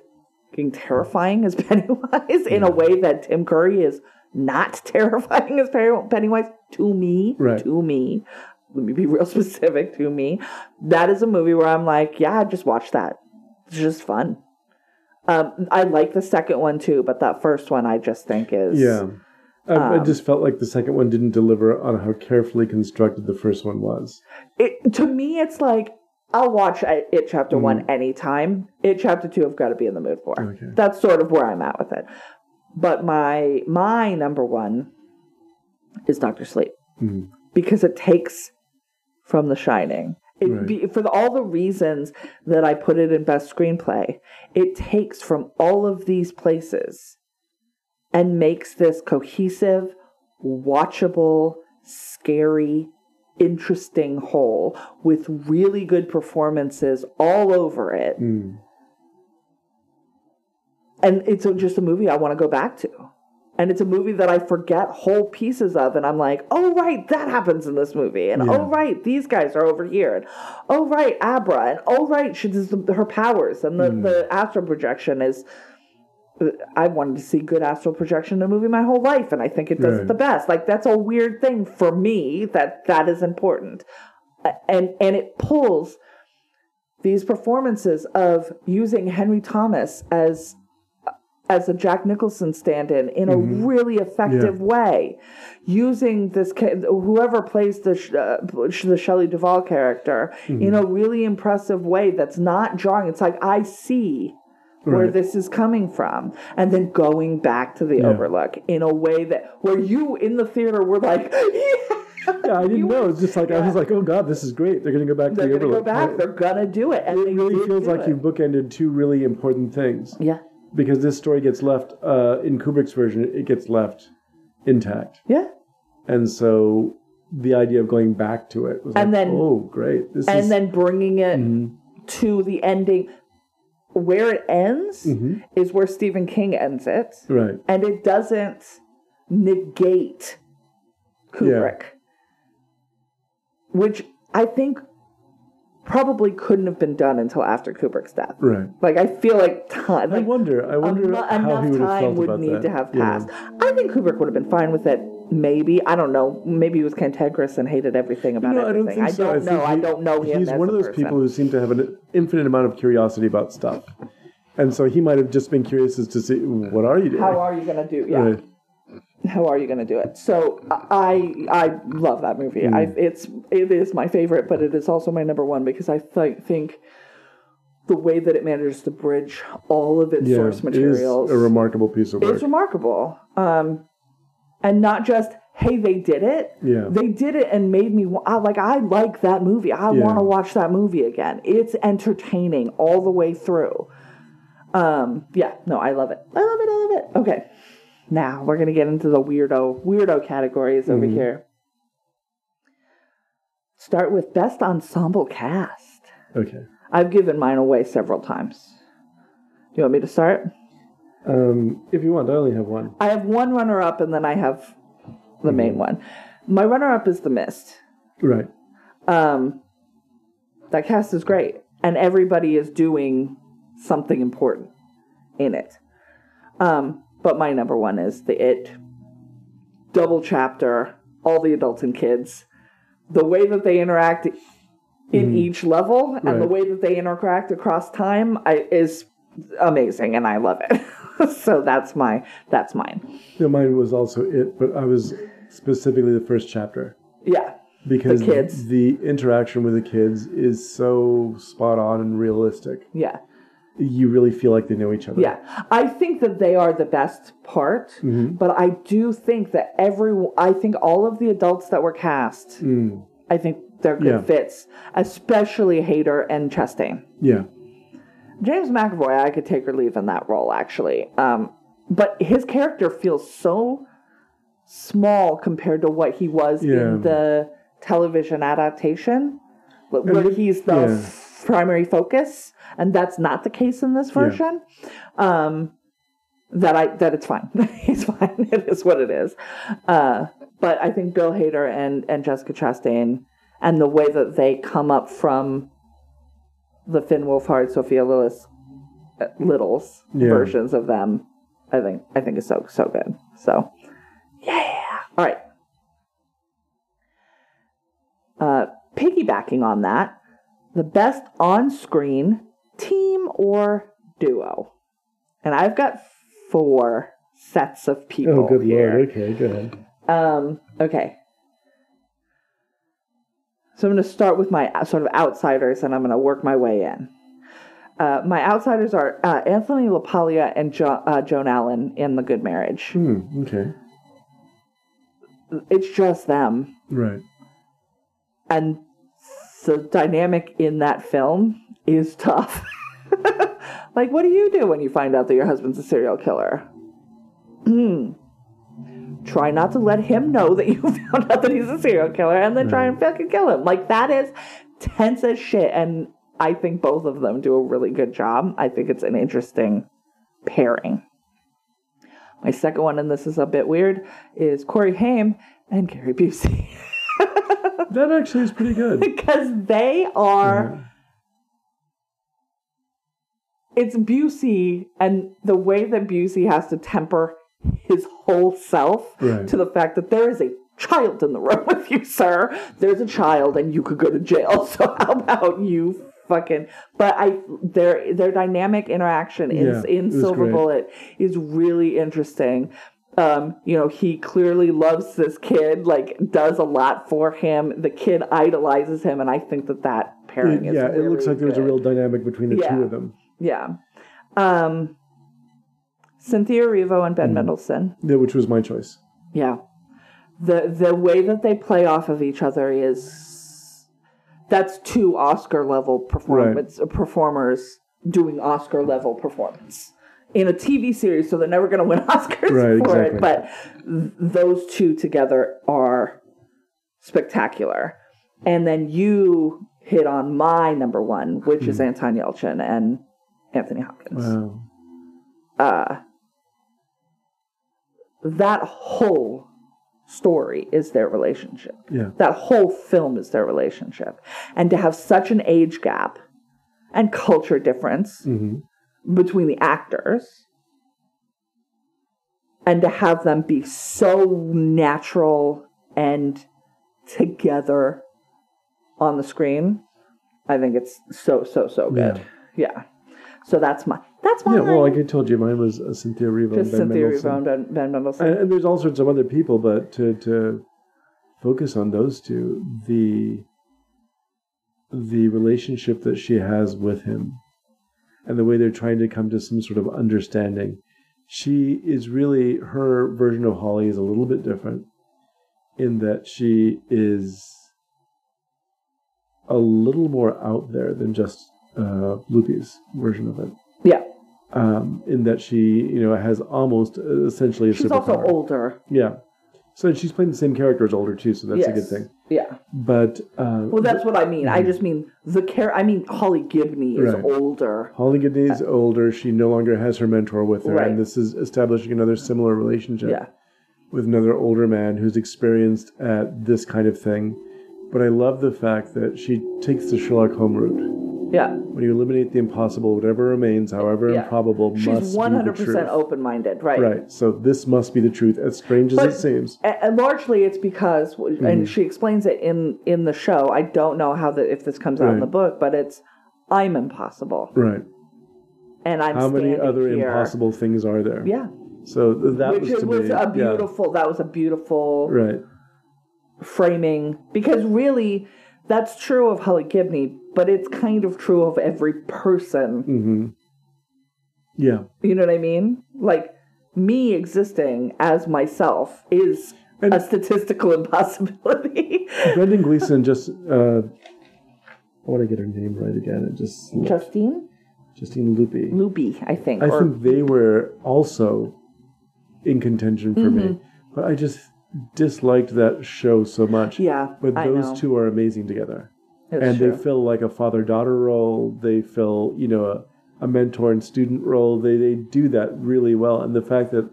fucking terrifying as Pennywise in a way that Tim Curry is not terrifying as Pennywise to me. Right. To me. Let me be real specific to me. That is a movie where I'm like, yeah, just watch that. It's just fun. Um, I like the second one too, but that first one I just think is Yeah. I, Um, I just felt like the second one didn't deliver on how carefully constructed the first one was. it, to me, it's like I'll watch it chapter one Mm. anytime. It chapter two, I've got to be in the mood for. Okay. That's sort of where I'm at with it. But my my number one is Doctor Sleep Mhm. because it takes from The Shining. It Right. be, for the, all the reasons that I put it in best screenplay, it takes from all of these places and makes this cohesive, watchable, scary, interesting whole with really good performances all over it. Mm. And it's just a movie I want to go back to. And it's a movie that I forget whole pieces of, and I'm like, oh right, that happens in this movie, and Yeah. oh right, these guys are over here, and oh right, Abra, and oh right, she does the, her powers, and the, the astral projection is I wanted to see good astral projection in a movie my whole life, and I think it does it the best. Like that's a weird thing for me that that is important, Uh, and and it pulls these performances of using Henry Thomas as as a Jack Nicholson stand-in in a really effective way, using this whoever plays the uh, the Shelley Duvall character in a really impressive way that's not jarring. It's like I see where Right. this is coming from, and then going back to the Yeah. Overlook in a way that where you in the theater were like, yeah. Yeah, I didn't know. It's just like I was like, oh god, this is great. They're going to go back They're to the gonna go Overlook. back. It- They're gonna do it, and It really feels like it. you bookended two really important things Yeah, because this story gets left uh, in Kubrick's version. It gets left intact, yeah. and so the idea of going back to it was And like, then- oh great, this and is then bringing it Mhm. to the ending where it ends Mhm. is where Stephen King ends it right. and it doesn't negate Kubrick which I think probably couldn't have been done until after Kubrick's death Right. like I feel like time I wonder. I wonder eno- how enough he would have time felt would about need that. to have Yeah. passed I think Kubrick would have been fine with it maybe I don't know maybe he was cantankerous and hated everything about it. No, I don't think so. I don't think know I he- don't know him He's one of those person. people who seem to have an infinite amount of curiosity about stuff, and so he might have just been curious as to see what are you doing. how are you gonna do yeah Right. How are you going to do it? So I I love that movie. Mm. I it's it is my favorite, but it is also my number one because I th- think the way that it manages to bridge all of its Yeah, source materials It is a remarkable piece of work. is remarkable. Um, and not just hey they did it. Yeah. They did it and made me I, like I like that movie. I Yeah. want to watch that movie again. It's entertaining all the way through. Um, yeah, no, I love it. I love it. I love it. Okay. Now we're gonna get into the weirdo weirdo categories over Mhm. here. Start with best ensemble cast. Okay. I've given mine away several times. Do you want me to start? Um, if you want, I only have one. I have one runner up and then I have the main one. My runner up is The Mist. Right. Um, that cast is great, and everybody is doing something important in it. Um, but my number one is the It double chapter, all the adults and kids, the way that they interact in mm-hmm. each level, and the way that they interact across time I, is amazing, and I love it. so that's my that's mine. Yeah, mine was also it, but I was specifically the first chapter Yeah, because The kids. the interaction with the kids is so spot on and realistic. yeah. You really feel like they know each other. Yeah, I think that they are the best part, Mm-hmm. but I do think that every I think all of the adults that were cast, Mm. I think they're good Yeah. fits, especially Hader and Chastain. Yeah. James McAvoy, I could take or leave in that role actually, um, but his character feels so small compared to what he was Yeah. in the television adaptation, wh- where he's the yeah. Primary focus, and that's not the case in this version. Um, that I that it's fine. it's fine. It is what it is. Uh, but I think Bill Hader and and Jessica Chastain and the way that they come up from the Finn Wolfhard, Sophia Lillis, uh, Littles Yeah. versions of them, I think I think is so so good. So yeah. All right. Uh, piggybacking on that, the best on-screen team or duo, and I've got four sets of people. Oh, good here. lord. Okay, go ahead. Um, okay. So I'm going to start with my uh, sort of outsiders and I'm going to work my way in. Uh, my outsiders are uh, Anthony LaPaglia and jo- uh, Joan Allen in The Good Marriage. Hmm. Okay. It's just them. Right. And the dynamic in that film is tough. like, what do you do when you find out that your husband's a serial killer? Hmm. try not to let him know that you found out that he's a serial killer and then try and fucking kill him. Like that is tense as shit. And I think both of them do a really good job. I think it's an interesting pairing. My second one, and this is a bit weird, is Corey Haim and Gary Busey. That actually is pretty good. because they are it's Busey and the way that Busey has to temper his whole self Right. to the fact that there is a child in the room with you, sir. There's a child and you could go to jail. So how about you fucking but I their their dynamic interaction in Yeah, in Silver great. Bullet is really interesting. Um, you know, he clearly loves this kid, like does a lot for him. The kid idolizes him, and I think that that pairing is yeah, it looks like there's a real dynamic between the Yeah. two of them. Yeah. Um, Cynthia Erivo and Ben Mm. Mendelsohn. Yeah, which was my choice. Yeah. The the way that they play off of each other is that's two Oscar level performance performers doing Oscar level performance in a TV series, so they're never going to win Oscars Right, for exactly. it. But th- those two together are spectacular. And then you hit on my number one, which Hmm. is Anton Yelchin and Anthony Hopkins. Wow. uh, that whole story is their relationship. Yeah. That whole film is their relationship. And to have such an age gap and culture difference hmm between the actors and to have them be so natural and together on the screen, I think it's so, so, so good. Yeah. So that's my, that's my Yeah, well, like I told you, mine was uh, Cynthia just and Ben Cynthia Mendelsohn. And Ben, Ben Mendelsohn. And, and there's all sorts of other people, but to to focus on those two, the the relationship that she has with him, and the way they're trying to come to some sort of understanding. She is really her version of Holly is a little bit different, in that she is a little more out there than just uh, Lupe's version of it yeah. um, in that she, you know, has almost uh, essentially a She's also older. Yeah. So she's playing the same character as older too, so that's a good thing. Yeah. But uh, Well, that's what I mean. I just mean the care. I mean, Holly Gibney is Right. older. Holly Gibney's older. She no longer has her mentor with her, Right. and this is establishing another similar relationship Yeah. with another older man who's experienced at this kind of thing. But I love the fact that she takes the Sherlock Holmes route. Yeah. When you eliminate the impossible, whatever remains, however Yeah. improbable, must She's be one hundred percent open minded. Right. Right. So this must be the truth, as strange as it seems. And largely, it's because, Mm-hmm. and she explains it in in the show. I don't know how the if this comes out in the book, but it's I'm impossible, Right. and I'm How many other here. impossible things are there? Yeah. So that Which was was me, a yeah. beautiful. That was a beautiful Right. framing because really that's true of Holly Gibney, but it's kind of true of every person. hmm Yeah. You know what I mean? Like me existing as myself is And- a statistical impossibility. Brendan Gleeson just. Uh, I want to get her name right again. It just Justine Justine Lupe. Lupe, I think. I or, think they were also in contention for Mm-hmm. me, but I just disliked that show so much. yeah, But those two are amazing together. It's and true. they fill like a father daughter role. They fill, you know, a, a mentor and student role. They they do that really well. And the fact that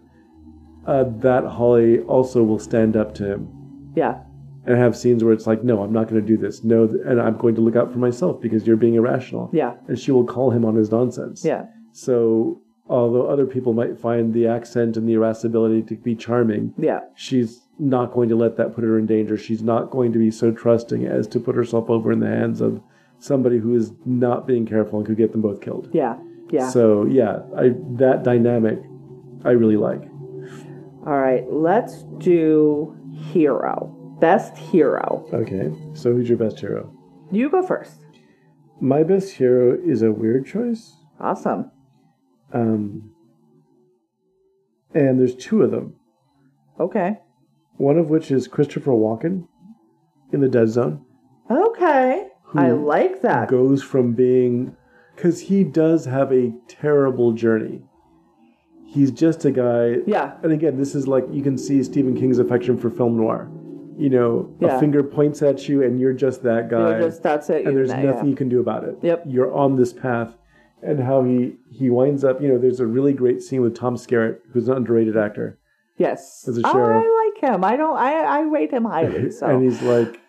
uh, that Holly also will stand up to him yeah, and have scenes where it's like, no, I'm not going to do this. No, and I'm going to look out for myself because you're being irrational. yeah, And she will call him on his nonsense. yeah, So although other people might find the accent and the irascibility to be charming, yeah, she's not going to let that put her in danger. She's not going to be so trusting as to put herself over in the hands of somebody who is not being careful and could get them both killed. yeah, yeah. So yeah, I that dynamic I really like. All right, let's do hero. Best hero. Okay. So who's your best hero? You go first. My best hero is a weird choice. Awesome. Um and there's two of them. Okay. One of which is Christopher Walken in the Dead Zone. Okay. I like that. goes from being because he does have a terrible journey. He's just a guy. Yeah. And again, this is like you can see Stephen King's affection for film noir. You know, Yeah. a finger points at you, and you're just that guy, You're just that's it. and there's that, nothing yeah. you can do about it. Yep. You're on this path, and how he he winds up. You know, there's a really great scene with Tom Skerritt, who's an underrated actor, Yes. As a sheriff. I like him. I don't. I I rate him highly. So and he's like,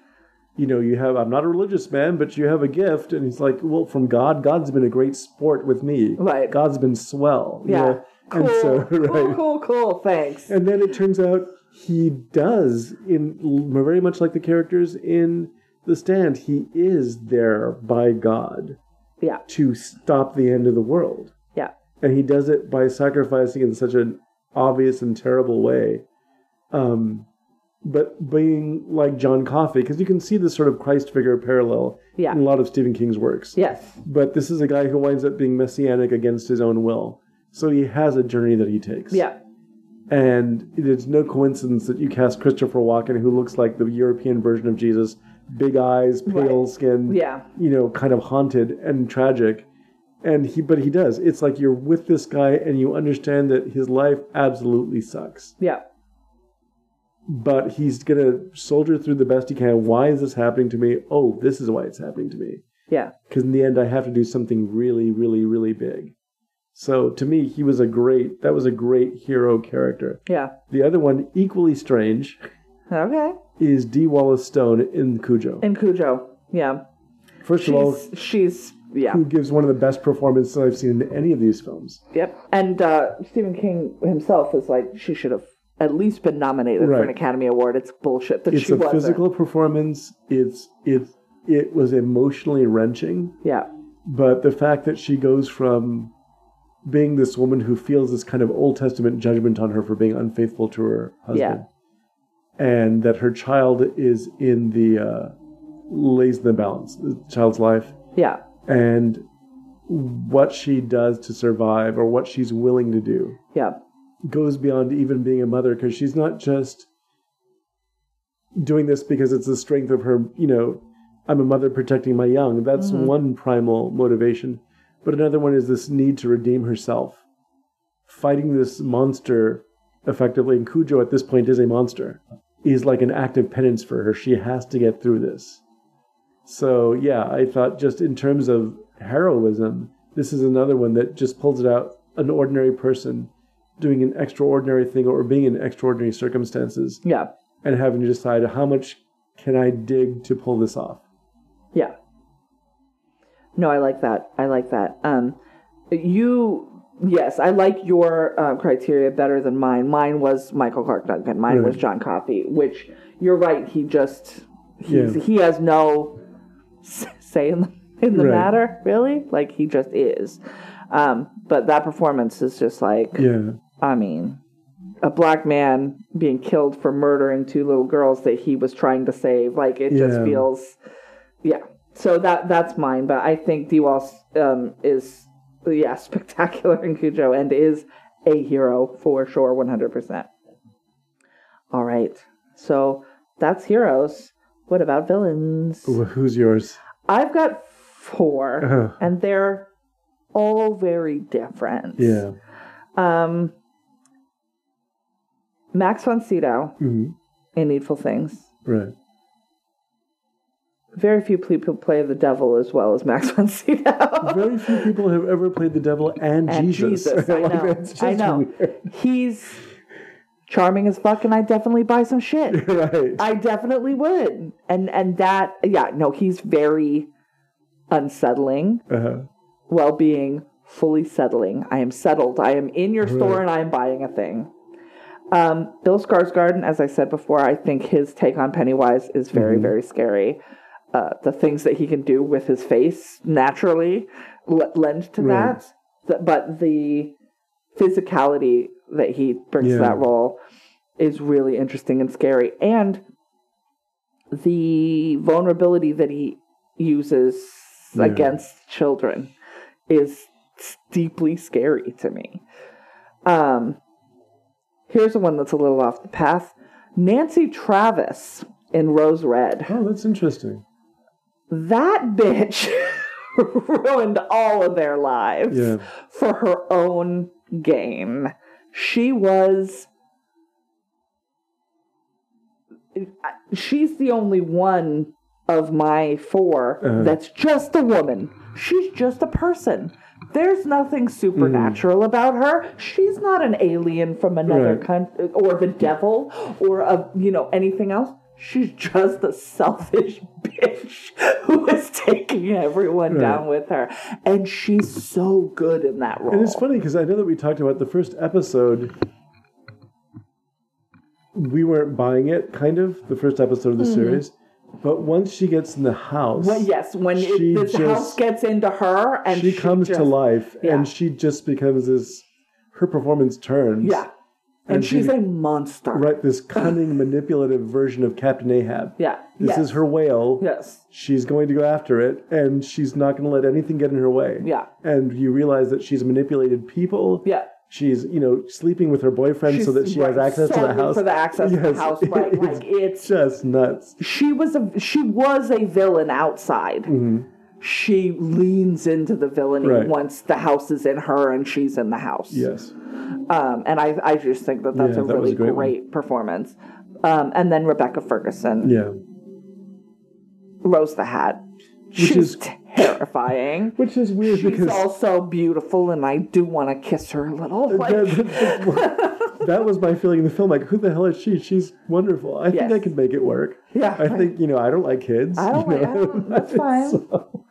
you know, you have, I'm not a religious man, but you have a gift. And he's like, well, from God, God's been a great sport with me. Right. God's been swell. you Yeah. know? Cool, And so, cool, right. cool, cool. Thanks. And then it turns out he does, in very much like the characters in The Stand, he is there by God Yeah, to stop the end of the world. yeah, And he does it by sacrificing in such an obvious and terrible way. Um, but being like John Coffey, because you can see this sort of Christ figure parallel Yeah. in a lot of Stephen King's works. yes, But this is a guy who winds up being messianic against his own will. So he has a journey that he takes. yeah, And it's no coincidence that you cast Christopher Walken, who looks like the European version of Jesus, big eyes, pale Right. skin, yeah, you know, kind of haunted and tragic. And he, but he does. It's like you're with this guy and you understand that his life absolutely sucks. yeah, But he's gonna soldier through the best he can. Why is this happening to me? Oh, this is why it's happening to me. yeah, Because in the end, I have to do something really, really, really big. So to me, he was a great. That was a great hero character. yeah. The other one, equally strange, Okay. is Dee Wallace Stone in Cujo. In Cujo. Yeah. First of all, She's she's yeah. who gives one of the best performances I've seen in any of these films. Yep. And uh, Stephen King himself is like she should have at least been nominated for an Academy Award. It's bullshit that It's she a wasn't. physical performance. It's it's it was emotionally wrenching, Yeah. but the fact that she goes from being this woman who feels this kind of Old Testament judgment on her for being unfaithful to her husband, yeah. and that her child is in the uh, lays in the balance, the child's life, Yeah. and what she does to survive or what she's willing to do Yeah. Goes beyond even being a mother because she's not just doing this because it's the strength of her, you know, I'm a mother protecting my young. That's mm-hmm. one primal motivation. But another one is this need to redeem herself. Fighting this monster effectively, and Cujo at this point is a monster, is like an act of penance for her. She has to get through this. So, yeah, I thought just in terms of heroism, this is another one that just pulls it out. An ordinary person doing an extraordinary thing or being in extraordinary circumstances Yeah. and having to decide how much can I dig to pull this off. Yeah. No, I like that. I like that. Um, you, yes, I like your uh, criteria better than mine. Mine was Michael Clarke Duncan. Mine was John Coffey. Which you're right. He just he's, Yeah. he has no say in the, in the Right. matter. Really, like he just is. Um, but that performance is just like Yeah. I mean, a black man being killed for murdering two little girls that he was trying to save. Like it just feels, yeah. So that that's mine. But I think Dee Wallace um, is yeah spectacular in Cujo and is a hero for sure, one hundred percent. All right, so that's heroes. What about villains? Wh- Who's yours? I've got 4 Uh-huh. and they're all very different. Yeah. Um, Max von Sydow hmm in Needful Things. Right. Very few people play the devil as well as Max von Sydow. Very few people have ever played the devil and, and Jesus. Jesus, I know. I know. weird. He's charming as fuck, and I definitely buy some shit. right. I definitely would. And and that, yeah, no, he's very unsettling uh-huh. while being fully settling. I am settled. I am in your store and I am buying a thing. Um, Bill Skarsgård, as I said before, I think his take on Pennywise is very, very scary. Uh, the things that he can do with his face naturally l- lend to Right. that. Th- but the physicality that he brings Yeah. to that role is really interesting and scary. And the vulnerability that he uses Yeah. against children is deeply scary to me. Um, here's the one that's a little off the path Nancy Travis in Rose Red. Oh, that's interesting. That bitch ruined all of their lives Yeah. for her own gain. She was. She's the only one of my 4 Uh-huh. that's just a woman. She's just a person. There's nothing supernatural hmm. about her. She's not an alien from another Right. country or the devil or a, you know anything else. She's just a selfish bitch who is taking everyone Right. down with her. And she's so good in that role. And it's funny because I know that we talked about the first episode. We weren't buying it, kind of, the first episode of the mm-hmm. series. But once she gets in the house, Well, yes, when it, She this house gets into her and she, comes just- to life yeah. and she just becomes this, her performance turns. Yeah. And, And she's be- a monster. Right, this cunning, manipulative version of Captain Ahab. Yeah. This yes. is her whale. Yes. She's going to go after it, and she's not going to let anything get in her way. Yeah. And you realize that she's manipulated people. Yeah. She's, you know, sleeping with her boyfriend so that she has access to the house. For the access to the house, right? it's Like it's just nuts. she was a she was a villain outside. She leans into the villainy Mm-hmm. Right. once the house is in her and she's in the house. Yes. Um, and I, I just think that that's Yeah, a that really a great great, performance. Um, and then Rebecca Ferguson, Yeah. Rose the Hat. She's is- terrifying. Which is weird because She's because also beautiful, and I do want to kiss her a little. Like, that, was my feeling in the film. Like, who the hell is she? She's wonderful. I think I could make it work. Yeah, I right. think, you know, I don't like kids. I don't like- I don't- that's fine. So-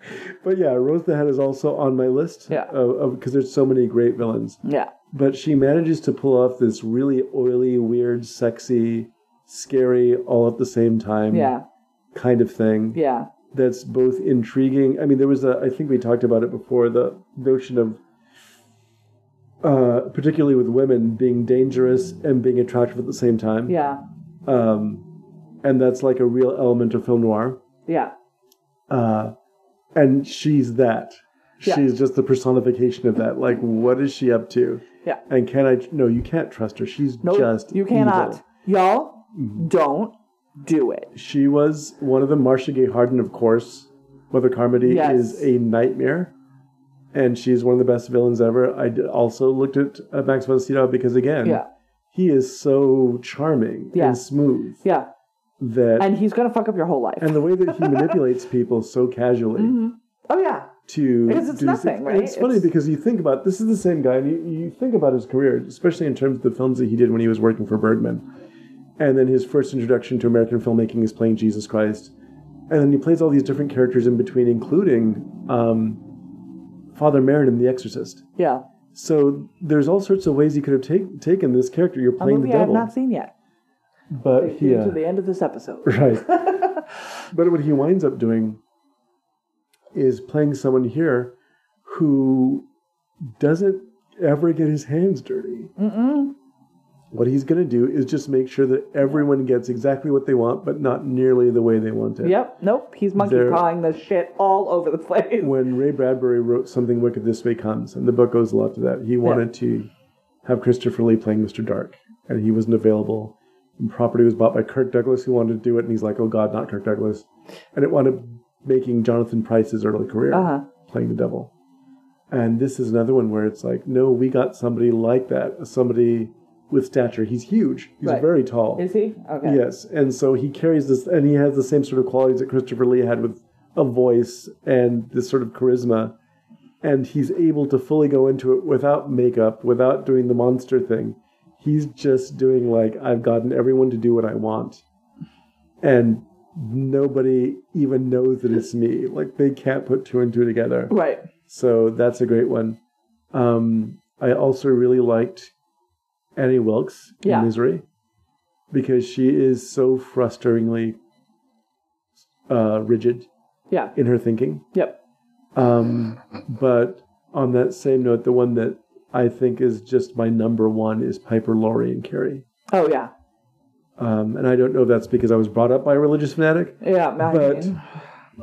but yeah, Rose the Hat is also on my list. Yeah. Because there's so many great villains. yeah, But she manages to pull off this really oily, weird, sexy, scary, all at the same time yeah, kind of thing. yeah, That's both intriguing. I mean, there was a, I think we talked about it before, the notion of, uh, particularly with women, being dangerous and being attractive at the same time. yeah, Um, and that's like a real element of film noir. yeah. Uh, and she's that. Yeah. She's just the personification of that. Like, what is she up to? Yeah. And can I? No, you can't trust her. She's No, just you cannot. evil. Y'all, Mm-hmm. don't do it. She was one of them. Marcia Gay Harden, of course. Mother Carmody Yes. is a nightmare, and she's one of the best villains ever. I also looked at uh, Max von Sydow because again, Yeah, he is so charming Yeah. and smooth yeah. that, and, he's gonna fuck up your whole life. And the way that he manipulates people so casually. Mhm. Oh yeah, to Because it's nothing, right? and It's funny because you think about this is the same guy, and you, you think about his career, especially in terms of the films that he did when he was working for Bergman, and then his first introduction to American filmmaking is playing Jesus Christ, and then he plays all these different characters in between, including um, Father Merrin in The Exorcist. yeah. So there's all sorts of ways you could have take, taken this character. You're playing the movie I have not seen yet. but Stay yeah, to the end of this episode. Right. but what he winds up doing is playing someone here who doesn't ever get his hands dirty. Mm-mm. What he's going to do is just make sure that everyone gets exactly what they want, but not nearly the way they want it. Yep. Nope. He's monkey There- pawing the shit all over the place. When Ray Bradbury wrote Something Wicked This Way Comes, and the book goes a lot to that, he wanted to have Christopher Lee playing Mr. Dark, and he wasn't available. And property was bought by Kirk Douglas, who wanted to do it, and he's like, oh God, not Kirk Douglas. And it wound up making Jonathan Pryce's early career Uh huh. playing the devil. And this is another one where it's like, no, we got somebody like that, somebody with stature. He's huge. He's Right. very tall. Is he? Okay. Yes, and so he carries this, and he has the same sort of qualities that Christopher Lee had with a voice and this sort of charisma, and he's able to fully go into it without makeup, without doing the monster thing. He's just doing like I've gotten everyone to do what I want, and nobody even knows that it's me. Like they can't put two and two together. Right. So that's a great one. Um, I also really liked Annie Wilkes in Yeah. Misery because she is so frustratingly uh, rigid Yeah. in her thinking. Yep. Um, but on that same note, the one that I think is just my number one is Piper Laurie and Carrie. Oh yeah. Um, and I don't know if that's because I was brought up by a religious fanatic, Yeah. I But- mean,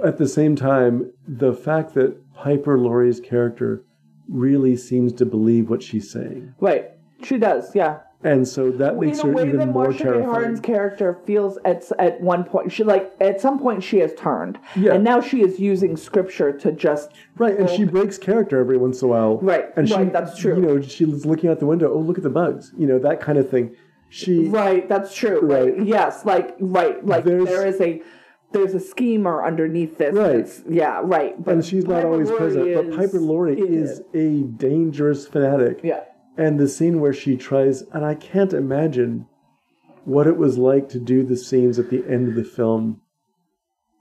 at the same time, the fact that Piper Laurie's character really seems to believe what she's saying. right. She does. Yeah. And so that makes her even that more Marcia terrifying. Harden's character feels at at one point she like at some point she has turned Yeah. and now she is using scripture to just Right, and she breaks character every once in a while. Right, and she, that's true. You know, she's looking out the window. Oh, look at the bugs. You know that kind of thing. She right that's true right, Right. yes like right like There's- there is a there's a schemer underneath this Right. yeah right but and she's not always Laurie present. But Piper Laurie is it. a dangerous fanatic. yeah And the scene where she tries, and I can't imagine what it was like to do the scenes at the end of the film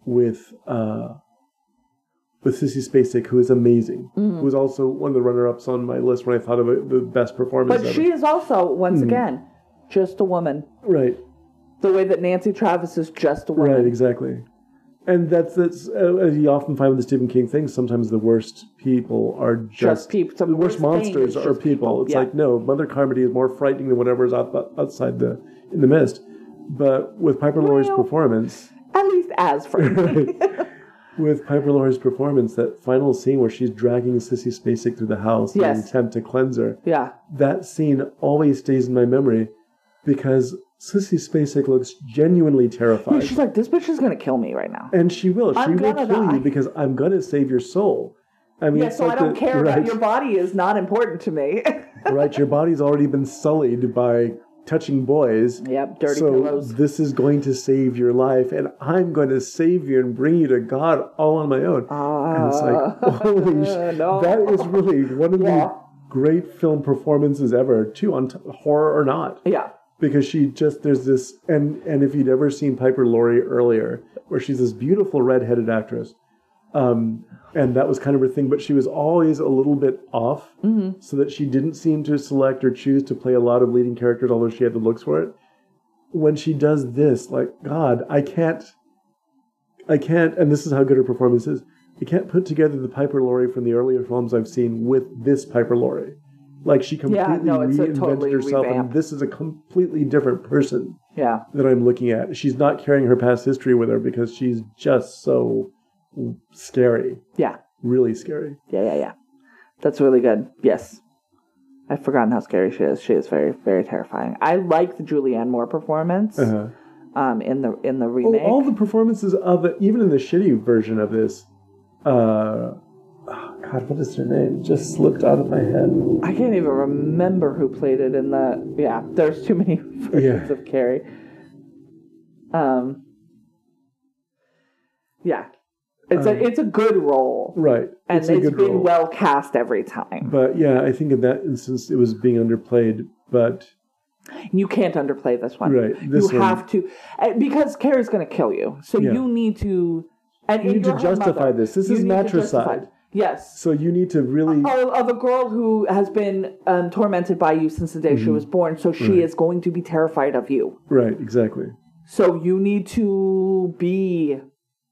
with uh, with Sissy Spacek, who is amazing, Mm-hmm. who was also one of the runner-ups on my list when I thought of it, the best performance. But ever. she is also, once again, just a woman. right, The way that Nancy Travis is just a woman. right, exactly. And that's that's uh, as you often find with the Stephen King thing. Sometimes the worst people are just, Just peop- some the worst worst monsters are people. people, It's yeah. like no, Mother Carmody is more frightening than whatever's out, outside the in the mist. But with Piper Laurie's Well- performance, At least as for with Piper Laurie's performance, that final scene where she's dragging Sissy Spacek through the house in an attempt to cleanse her, Yeah. that scene always stays in my memory because Sissy Spacek looks genuinely terrified. Yeah, She's like, this bitch is going to kill me right now. and she will. She I'm will kill die. you because I'm going to save your soul. I mean, Yeah, so like I don't the- care right, about your body is not important to me. right, your body's already been sullied by touching boys. yep, dirty so pillows. this is going to save your life, and I'm going to save you and bring you to God all on my own. and it's like, ah. holy sh- no. that is really one of Yeah. the great film performances ever, too, on t- horror or not, Yeah. Because she just there's this, and and if you'd ever seen Piper Laurie earlier, where she's this beautiful redheaded actress, um, and that was kind of her thing, but she was always a little bit off, Mm-hmm. so that she didn't seem to select or choose to play a lot of leading characters, although she had the looks for it. When she does this, like God, I can't, I can't, and this is how good her performance is. I can't put together the Piper Laurie from the earlier films I've seen with this Piper Laurie. Like she completely no, reinvented totally herself, and this is a completely different person Yeah. that I'm looking at. She's not carrying her past history with her because she's just so scary, Yeah. really scary. Yeah, yeah, yeah. That's really good. Yes. I've forgotten how scary she is. She is very, very terrifying. I like the Julianne Moore performance Uh-huh. um, in the in the Oh, remake. all the performances of it, even in the shitty version of this. Uh, oh God, what is her name? Just slipped out of my head. I can't even remember who played it in the. Yeah, there's too many versions Yeah. of Carrie. Um. Yeah, it's a it's a good role, Right, and it's it's been role. well cast every time. But yeah, I think in that instance it was being underplayed. But You can't underplay this one. Right, this you one- have to, uh, because Carrie's going to kill you. So Yeah. you need to. And, You need to justify mother. this. This is matricide. Yes. so you need to really. Of, of a girl who has been um, tormented by you since the day Mm-hmm. she was born, so she is going to be terrified of you. Right, exactly. So you need to be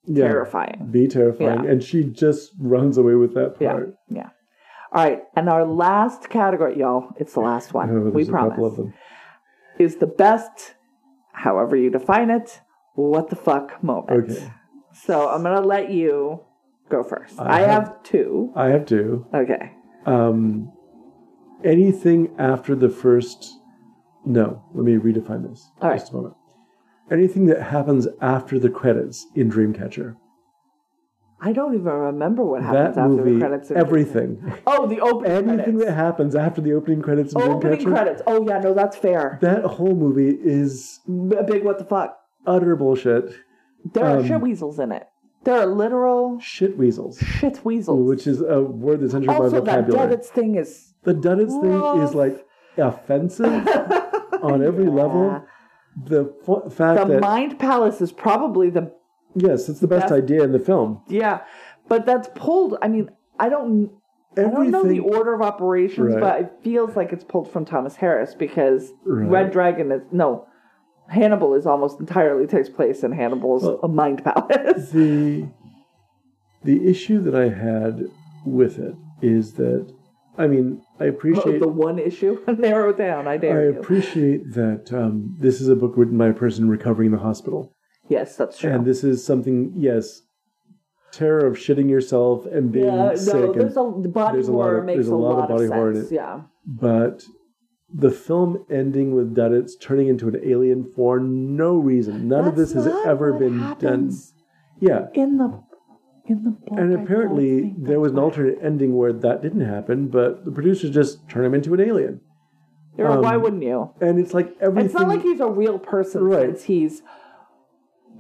Yeah, terrifying. be terrifying, Yeah. and she just runs away with that part. yeah. All right, and our last category, y'all, it's the last one. Oh, we promise. couple of them. Is the best, however you define it, what the fuck moment. Okay. So I'm gonna let you go first. I, I have, have- two. I have two. Okay. Um, anything after the first. No, let me redefine this. All right. Just a moment. Anything that happens after the credits in Dreamcatcher. I don't even remember what happens that after movie, the credits. everything. Oh, the opening Anything credits. that happens after the opening credits in Dreamcatcher. opening Dreamcatcher. credits. Oh yeah, no, that's fair. That whole movie is a big what the fuck. utter bullshit. There are Um, shit weasels in it. There are literal Shit weasels. shit weasels. Which is a word that's entered my also, that vocabulary. Duddits thing is The Duddits thing is like offensive on every Yeah. level. The f- fact the that Mind Palace is probably the yes, it's the best Best- idea in the film. yeah, but that's pulled. I mean, I don't. I don't know the order of operations, Right. but it feels like it's pulled from Thomas Harris because Right. Red Dragon is no. Hannibal is almost entirely takes place in Hannibal's Well- Mind Palace. the the issue that I had with it is that I mean I appreciate the one issue narrow down. I I dare you. I appreciate that um, this is a book written by a person recovering in the hospital, Yes, that's true. and this is something yes, terror of shitting yourself and being yeah, sick, no, there's a body there's a lot horror of- makes there's a lot lot, of body of horror in it. Yeah, but the film ending with Duddits turning into an alien for no reason. None of this has ever been done. Yeah, in the in the book. And apparently, there was an alternate ending where that didn't happen, but the producers just turned him into an alien. Or why Um, wouldn't you? And it's like everything. It's not like he's a real person Right. since he's.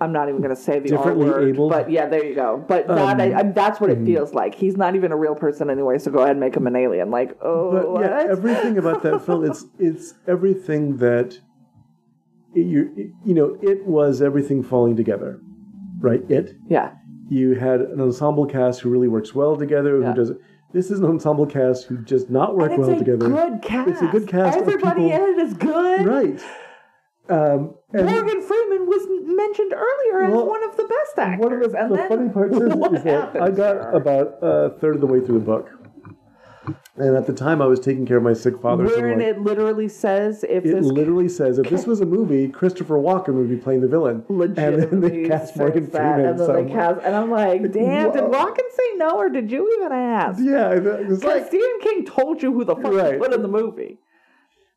I'm not even going to say the R word, abled? but yeah, there you go. But that, um, I, I, that's what it hmm. feels like. He's not even a real person anyway. So go ahead and make him an alien. Like, oh, yeah, everything about that film it's it's everything that it, you you know it was everything falling together, right? It Yeah. you had an ensemble cast who really works well together. Yeah. Who does this is an ensemble cast who does not work And it's well a together. good cast. It's a good cast Everybody in it is good. Right. Um, and Morgan Freeman was mentioned earlier as one of the best actors. one of the, and the funny parts is, is that I got about a third of the way through the book. And at the time, I was taking care of my sick father. Wherein like- it literally says if It this literally says if this was a movie, Christopher Walken would be playing the villain. And then legitimately they cast Morgan Freeman. and then they I'm like, cast, and I'm like, damn, did Walken say no, or did you even ask? yeah, Because like Stephen King told you who the fuck Right. put in the movie.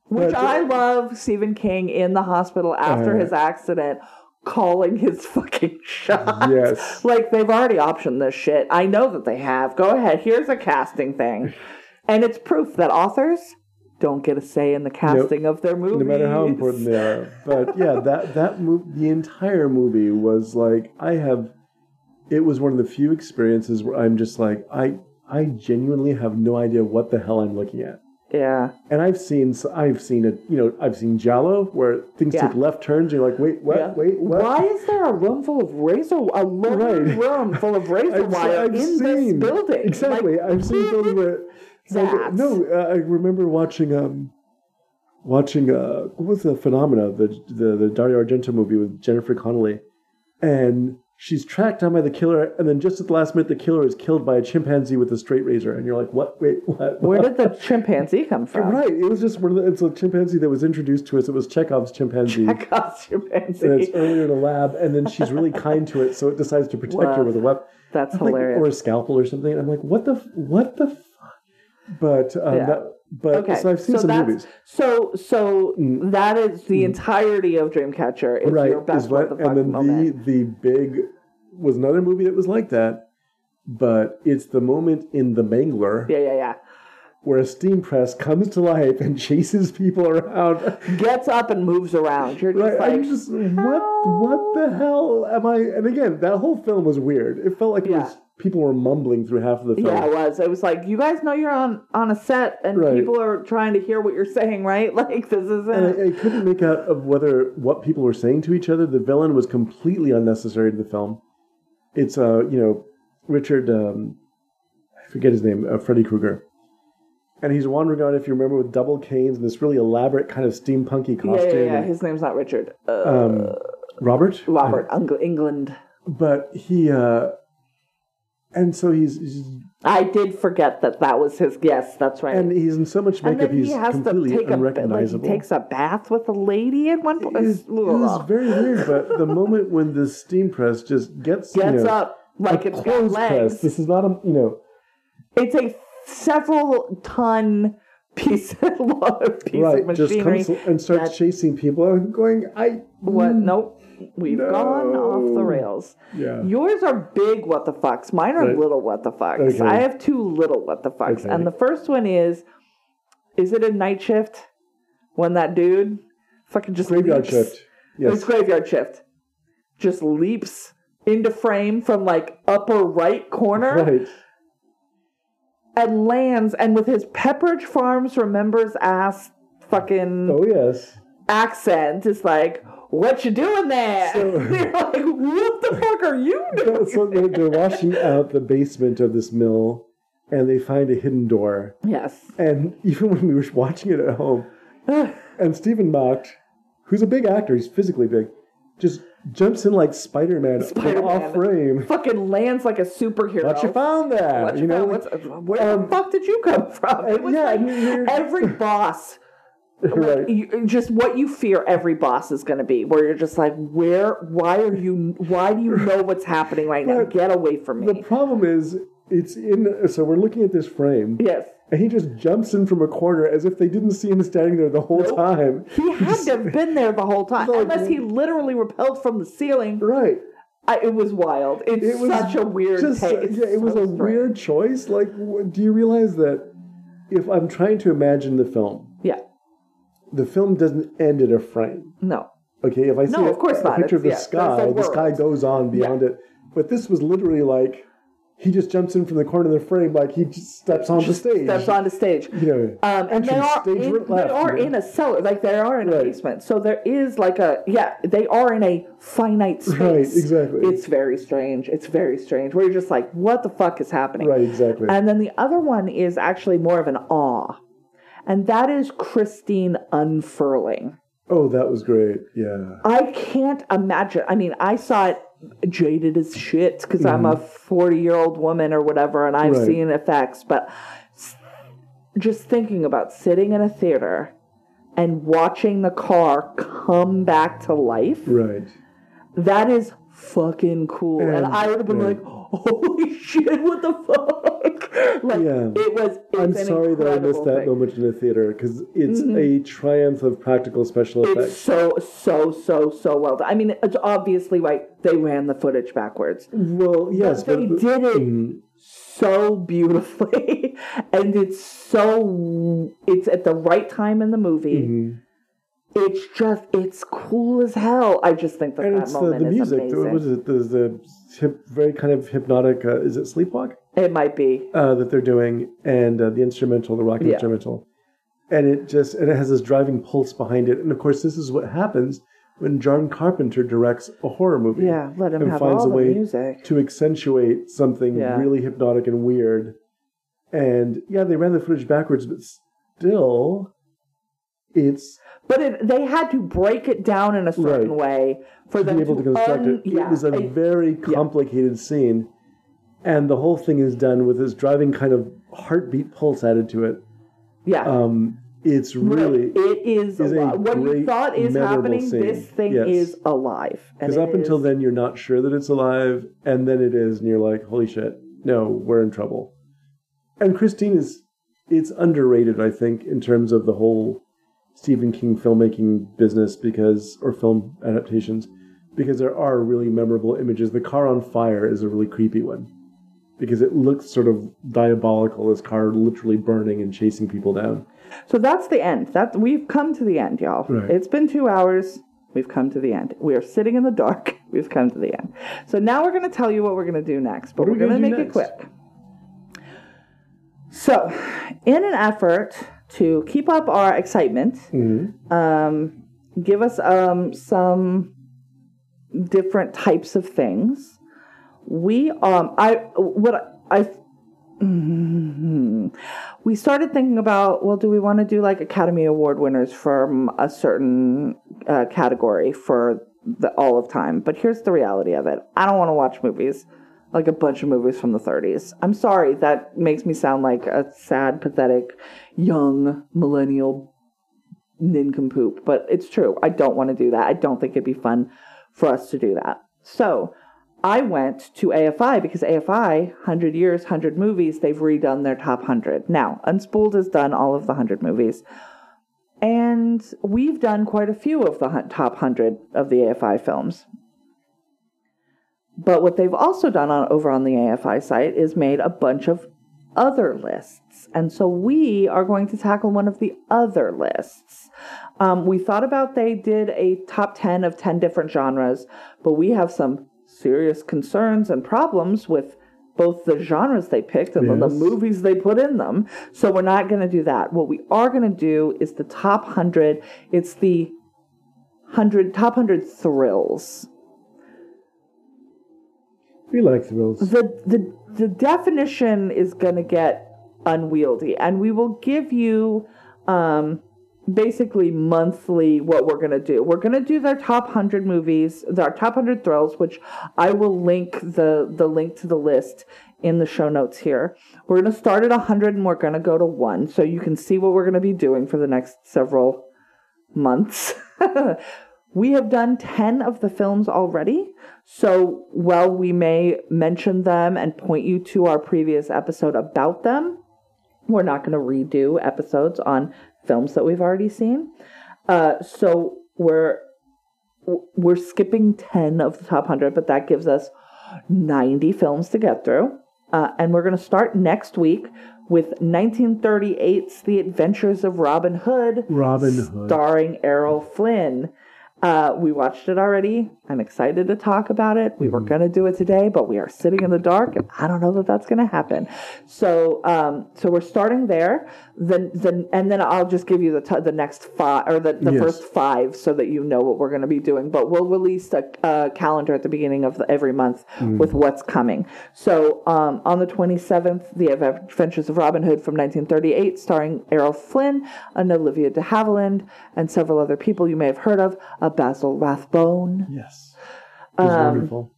Which I love Stephen King in the hospital after Uh, his accident calling his fucking shot. Yes. Like they've already optioned this shit. I know that they have. Go ahead. Here's a casting thing. And it's proof that authors don't get a say in the casting of their movies. no matter how important they are. But yeah, that that movie, the entire movie was like I have. It was one of the few experiences where I'm just like I I genuinely have no idea what the hell I'm looking at. Yeah. And I've seen I've seen it. You know, I've seen giallo where things Yeah. take left turns. You're like, wait, what? Yeah. Wait, what? Why is there a room full of razor, a lone Right. room full of razor wire I've in this building? exactly. Like, I've seen buildings where like, no. Uh, I remember watching um, watching uh, what was the phenomena the the the Dario Argento movie with Jennifer Connelly, and she's tracked down by the killer, and then just at the last minute, the killer is killed by a chimpanzee with a straight razor, and you're like, what? Wait, what? Where did the chimpanzee come from? Right, it was just one of the. It's a chimpanzee that was introduced to us. It was Chekhov's chimpanzee. Chekhov's and it's earlier in the lab, and then she's really kind to it, so it decides to protect her with a weapon. That's I'm like, hilarious. or a scalpel or something. And I'm like, what the, what the, fuck? But, um, Yeah. that, but okay, so I've seen some that's, movies, So, so Mm. that is the entirety of Dreamcatcher. Is right? your best Is what, the and then moment. the the big was another movie that was like that, but it's the moment in the Mangler yeah, yeah, yeah. where a steam press comes to life and chases people around. Gets up and moves around. You're just Right, like, I'm just what what the hell am I? And again, that whole film was weird. It felt like it Yeah. was people were mumbling through half of the film. yeah, it was. It was like, you guys know you're on on a set and Right. people are trying to hear what you're saying, right? Like this isn't. And I, I couldn't make out of whether what people were saying to each other. The villain was completely unnecessary to the film. It's uh, you know, Richard, um, I forget his name, uh, Freddy Krueger, and he's wandering around. If you remember, with double canes and this really elaborate kind of steampunky yeah, costume. yeah, yeah. His name's not Richard. Uh, um, Robert. Robert Ung- Englund. But he, uh, and so he's, he's I did forget that that was his. Yes, that's right. and he's in so much And makeup. then He's he has to completely take a like he unrecognizable. takes a bath with a lady at one point. It is, it is very weird, but the moment when the steam press just gets you Gets know, up like it's clothes legs. press. This is not a you know It's a several ton piece, of, piece right. of Just comes and starts that- chasing people. I'm going. I what? Nope. We've No. gone off the rails. Yeah. Yours are big what the fucks. Mine are Right. little what the fucks. Okay. I have two little what the fucks. Okay. And the first one is is it a night shift when that dude fucking just Graveyard leaps- shift. Yes. It's graveyard shift. Just leaps into frame from like upper right corner Right. and lands and with his Pepperidge Farms remembers ass fucking Oh yes. accent is like, what you doing there? So- You're like, what the fuck are you doing? so they're, they're washing out the basement of this mill, and they find a hidden door. yes. And even when we were watching it at home, and Stephen Macht, who's a big actor, he's physically big, just jumps in like Spider-Man, Spider-Man. off frame. fucking lands like a superhero. What you found there? What you you know, found? where um, the fuck did you come from? It was yeah, like I mean, you're- every boss right. you, just what you fear every boss is going to be where you're just like where why are you why do you know what's happening right now get away from me. The problem is, it's in. So we're looking at this frame, yes and he just jumps in from a corner as if they didn't see him standing there the whole Nope. time. he had to have been there the whole time Like- unless he literally repelled from the ceiling Right. I, it was wild it's It was such a weird Just, yeah, it was a strange. weird choice. Like, do you realize that if I'm trying to imagine the film, yeah the film doesn't end at a frame. no Okay, if I see No, a, of course a not. picture of the yeah, sky, the sky goes on beyond it. But this was literally like he just jumps in from the corner of the frame like he just steps on the stage. Steps on the stage. You know, Um, and they are stage in, right they are you know. in a cellar, like they are in a Right. basement. So there is like a yeah, they are in a finite space. Right, exactly. It's very strange. It's very strange. Where you're just like, what the fuck is happening? Right, exactly. And then the other one is actually more of an awe, and that is Christine unfurling. oh, that was great. Yeah. I can't imagine. I mean, I saw it jaded as shit because I'm a 40 year old woman or whatever, and I've Mm-hmm. Right. seen effects. But just thinking about sitting in a theater and watching the car come back to life, Right. that is fucking cool. And, And- I would have been yeah. like, holy shit, what the fuck? like, Yeah. it was. I'm sorry that I missed that thing. Mm-hmm. moment in the theater because it's a triumph of practical special effects. It's so so so so well done. I mean, it's obviously right. They ran the footage backwards. Well, yes, they but did it Mm, so beautifully, and it's so it's at the right time in the movie. mhm. It's just it's cool as hell. I just think that and that it's the, moment the is music. amazing. What was it? The, the hip, very kind of hypnotic. Uh, is it sleepwalk it might be. uh, that they're doing, and uh, the instrumental, the rock Yeah. instrumental, and it just and it has this driving pulse behind it. And of course, this is what happens when John Carpenter directs a horror movie. Yeah, let him and have finds all a the way music. to accentuate something Yeah. really hypnotic and weird. And yeah, they ran the footage backwards, but still, it's But it, they had to break it down in a certain Right. way for to them be able to construct un- it. Yeah, it was a very complicated scene, and the whole thing is done with this driving kind of heartbeat pulse added to it. yeah. Um, it's really it is, is a alive. what you thought is happening. scene. This thing Yes. is alive. Because up until then you're not sure that it's alive, and then it is, and you're like, "Holy shit! No, we're in trouble." And Christine is it's underrated, I think, in terms of the whole Stephen King filmmaking business because or film adaptations because there are really memorable images. The car on fire is a really creepy one because it looks sort of diabolical. This car literally burning and chasing people down. So that's the end. That we've come to the end, y'all. Right. It's been two hours. We've come to the end. We are sitting in the dark. We've come to the end. So now we're going to tell you what we're going to do next, but we're we going to make do it quick. So, in an effort to keep up our excitement, um, give us um, some different types of things. We um I what I Mhm. we started thinking about well do we want to do like academy award winners from a certain uh, category for the all of time? But here's the reality of it. I don't want to watch movies like a bunch of movies from the 30s i'm sorry. That makes me sound like a sad pathetic young millennial nincompoop but it's true. I don't want to do that. I don't think it'd be fun for us to do that. So I went to AFI because AFI, 100 years, 100 movies, they've redone their top 100. Now, Unspooled has done all of the 100 movies. And we've done quite a few of the top 100 of the AFI films. But what they've also done on, over on the AFI site is made a bunch of other lists. And so we are going to tackle one of the other lists. Um, we thought about they did a top 10 of 10 different genres, but we have some serious concerns and problems with both the genres they picked and the- the movies they put in them. So we're not going to do that. What we are going to do is the top 100. It's the 100 top 100 thrills. We like thrills. the the the definition is going to get unwieldy and we will give you um basically monthly what we're going to do. We're going to do their top 100 movies their top 100 thrills which i will link the the link to the list in the show notes here. We're going to start at 100 and we're going to go to 1 so you can see what we're going to be doing for the next several months. We have done 10 of the films already. So while we may mention them and point you to our previous episode about them, we're not going to redo episodes on films that we've already seen. Uh, so we're we're skipping 10 of the top 100, but that gives us 90 films to get through. Uh, and we're going to start next week with 1938's The Adventures of Robin Hood Robin Hood. starring Errol Flynn. Uh, we watched it already. I'm excited to talk about it. We were Mm-hmm. going to do it today, but we are sitting in the dark, and I don't know that that's going to happen. So, um, so we're starting there. Then, then, and then I'll just give you the t- the next five or the, the Yes. first five, so that you know what we're going to be doing. But we'll release a, a calendar at the beginning of the, every month with what's coming. So, um, on the 27th, the Adventures of Robin Hood from 1938, starring Errol Flynn and Olivia de Havilland and several other people you may have heard of. Uh, Basil Rathbone. Yes. Um, wonderful.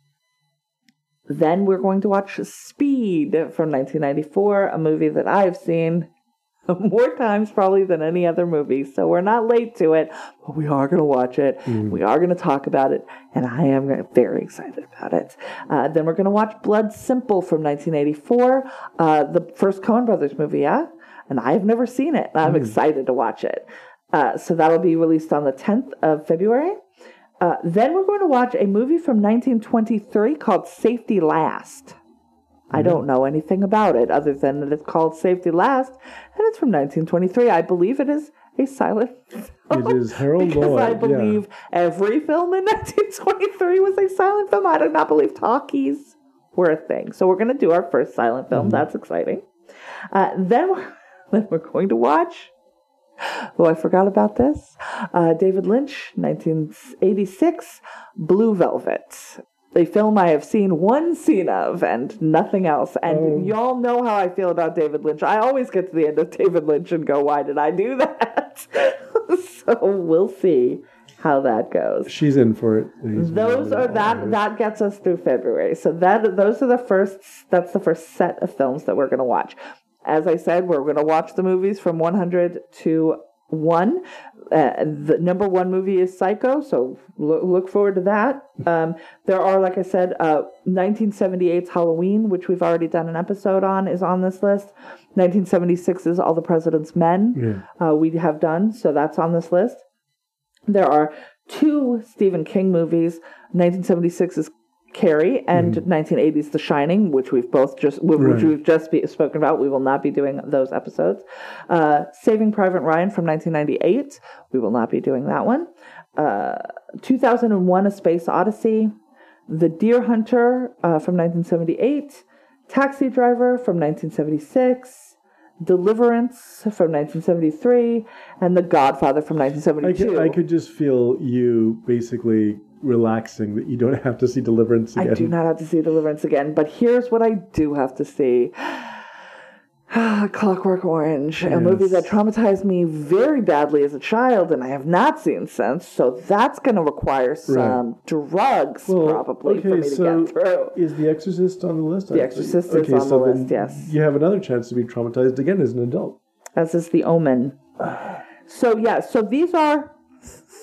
Then we're going to watch Speed from 1994, a movie that I've seen more times probably than any other movie. So we're not late to it, but we are going to watch it. We are going to talk about it, and I am very excited about it. Uh, then we're going to watch Blood Simple from 1984, uh, the first Coen Brothers movie, yeah? And I've never seen it. I'm excited to watch it. Uh, so that'll be released on the 10th of February. Uh, then we're going to watch a movie from 1923 called Safety Last. I don't know anything about it other than that it's called Safety Last, and it's from 1923. I believe it is a silent film. It is Harold because Lloyd. I yeah. believe every film in 1923 was a silent film. I do not believe talkies were a thing. So we're going to do our first silent film. That's exciting. Uh, then, we're, then we're going to watch. Oh, I forgot about this. Uh, David Lynch, 1986, Blue Velvet. A film I have seen one scene of and nothing else. And Oh. y'all know how I feel about David Lynch. I always get to the end of David Lynch and go, why did I do that? so we'll see how that goes. She's in for it. He's Those are that always. that gets us through February. So that those are the first that's the first set of films that we're going to watch. As I said, we're going to watch the movies from 100 to 1. Uh, the number 1 movie is Psycho, so look, look forward to that. Um, there are like I said uh 1978's Halloween, which we've already done an episode on is on this list. 1976 is All the President's Men. Uh, we have done, so that's on this list. There are two Stephen King movies. 1976 is Carrie, and 1980s The Shining, which we've both just which Right. we've just be, spoken about. We will not be doing those episodes. Uh, Saving Private Ryan from 1998. We will not be doing that one. Uh, 2001: A Space Odyssey. The Deer Hunter uh, from 1978. Taxi Driver from 1976. Deliverance from 1973, and The Godfather from I 1972. could, I could just feel you basically relaxing that you don't have to see Deliverance again. I do not have to see Deliverance again, but here's what I do have to see. Clockwork Orange, a movie that traumatized me very badly as a child, and I have not seen since. So that's going to require some drugs, Well, probably, for okay, me to so get through. Is The Exorcist on the list? The? Exorcist is on the list, yes. You have another chance to be traumatized again as an adult. as is the Omen. So yeah, so these are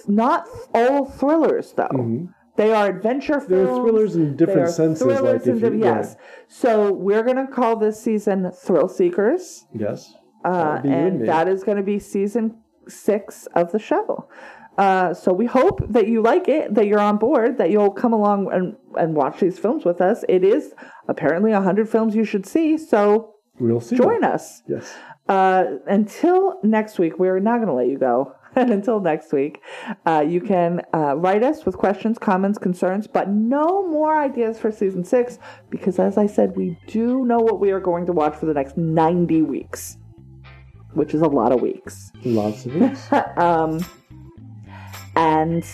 not all thrillers, though. Mm-hmm. They are adventure films. They're thrillers in different senses, thrillers like you- yes. So we're gonna call this season Thrill Seekers, Yes. uh, That would be you and and that is going to be season six of the show. Uh, so we hope that you like it, that you're on board, that you'll come along and, and watch these films with us. It is apparently a hundred films you should see, so We'll see. join us. Yes. Uh, until next week, we're not going to let you go. And until next week, uh, you can uh, write us with questions, comments, concerns, but no more ideas for season six because, as I said, we do know what we are going to watch for the next 90 weeks, which is a lot of weeks. Lots of weeks. Um, and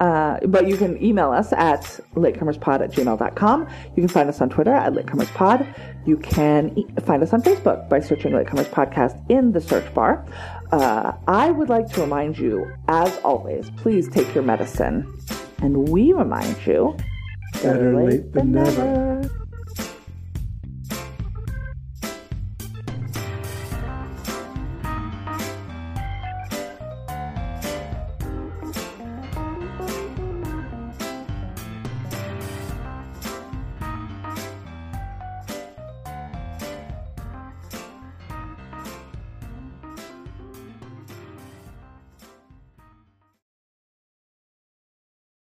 uh, but you can email us at latecomerspod at gmail.com. You can find us on Twitter at latecomerspod. You can e- find us on Facebook by searching Latecomers Podcast in the search bar. Uh, I would like to remind you, as always, please take your medicine. And we remind you, Better late than never.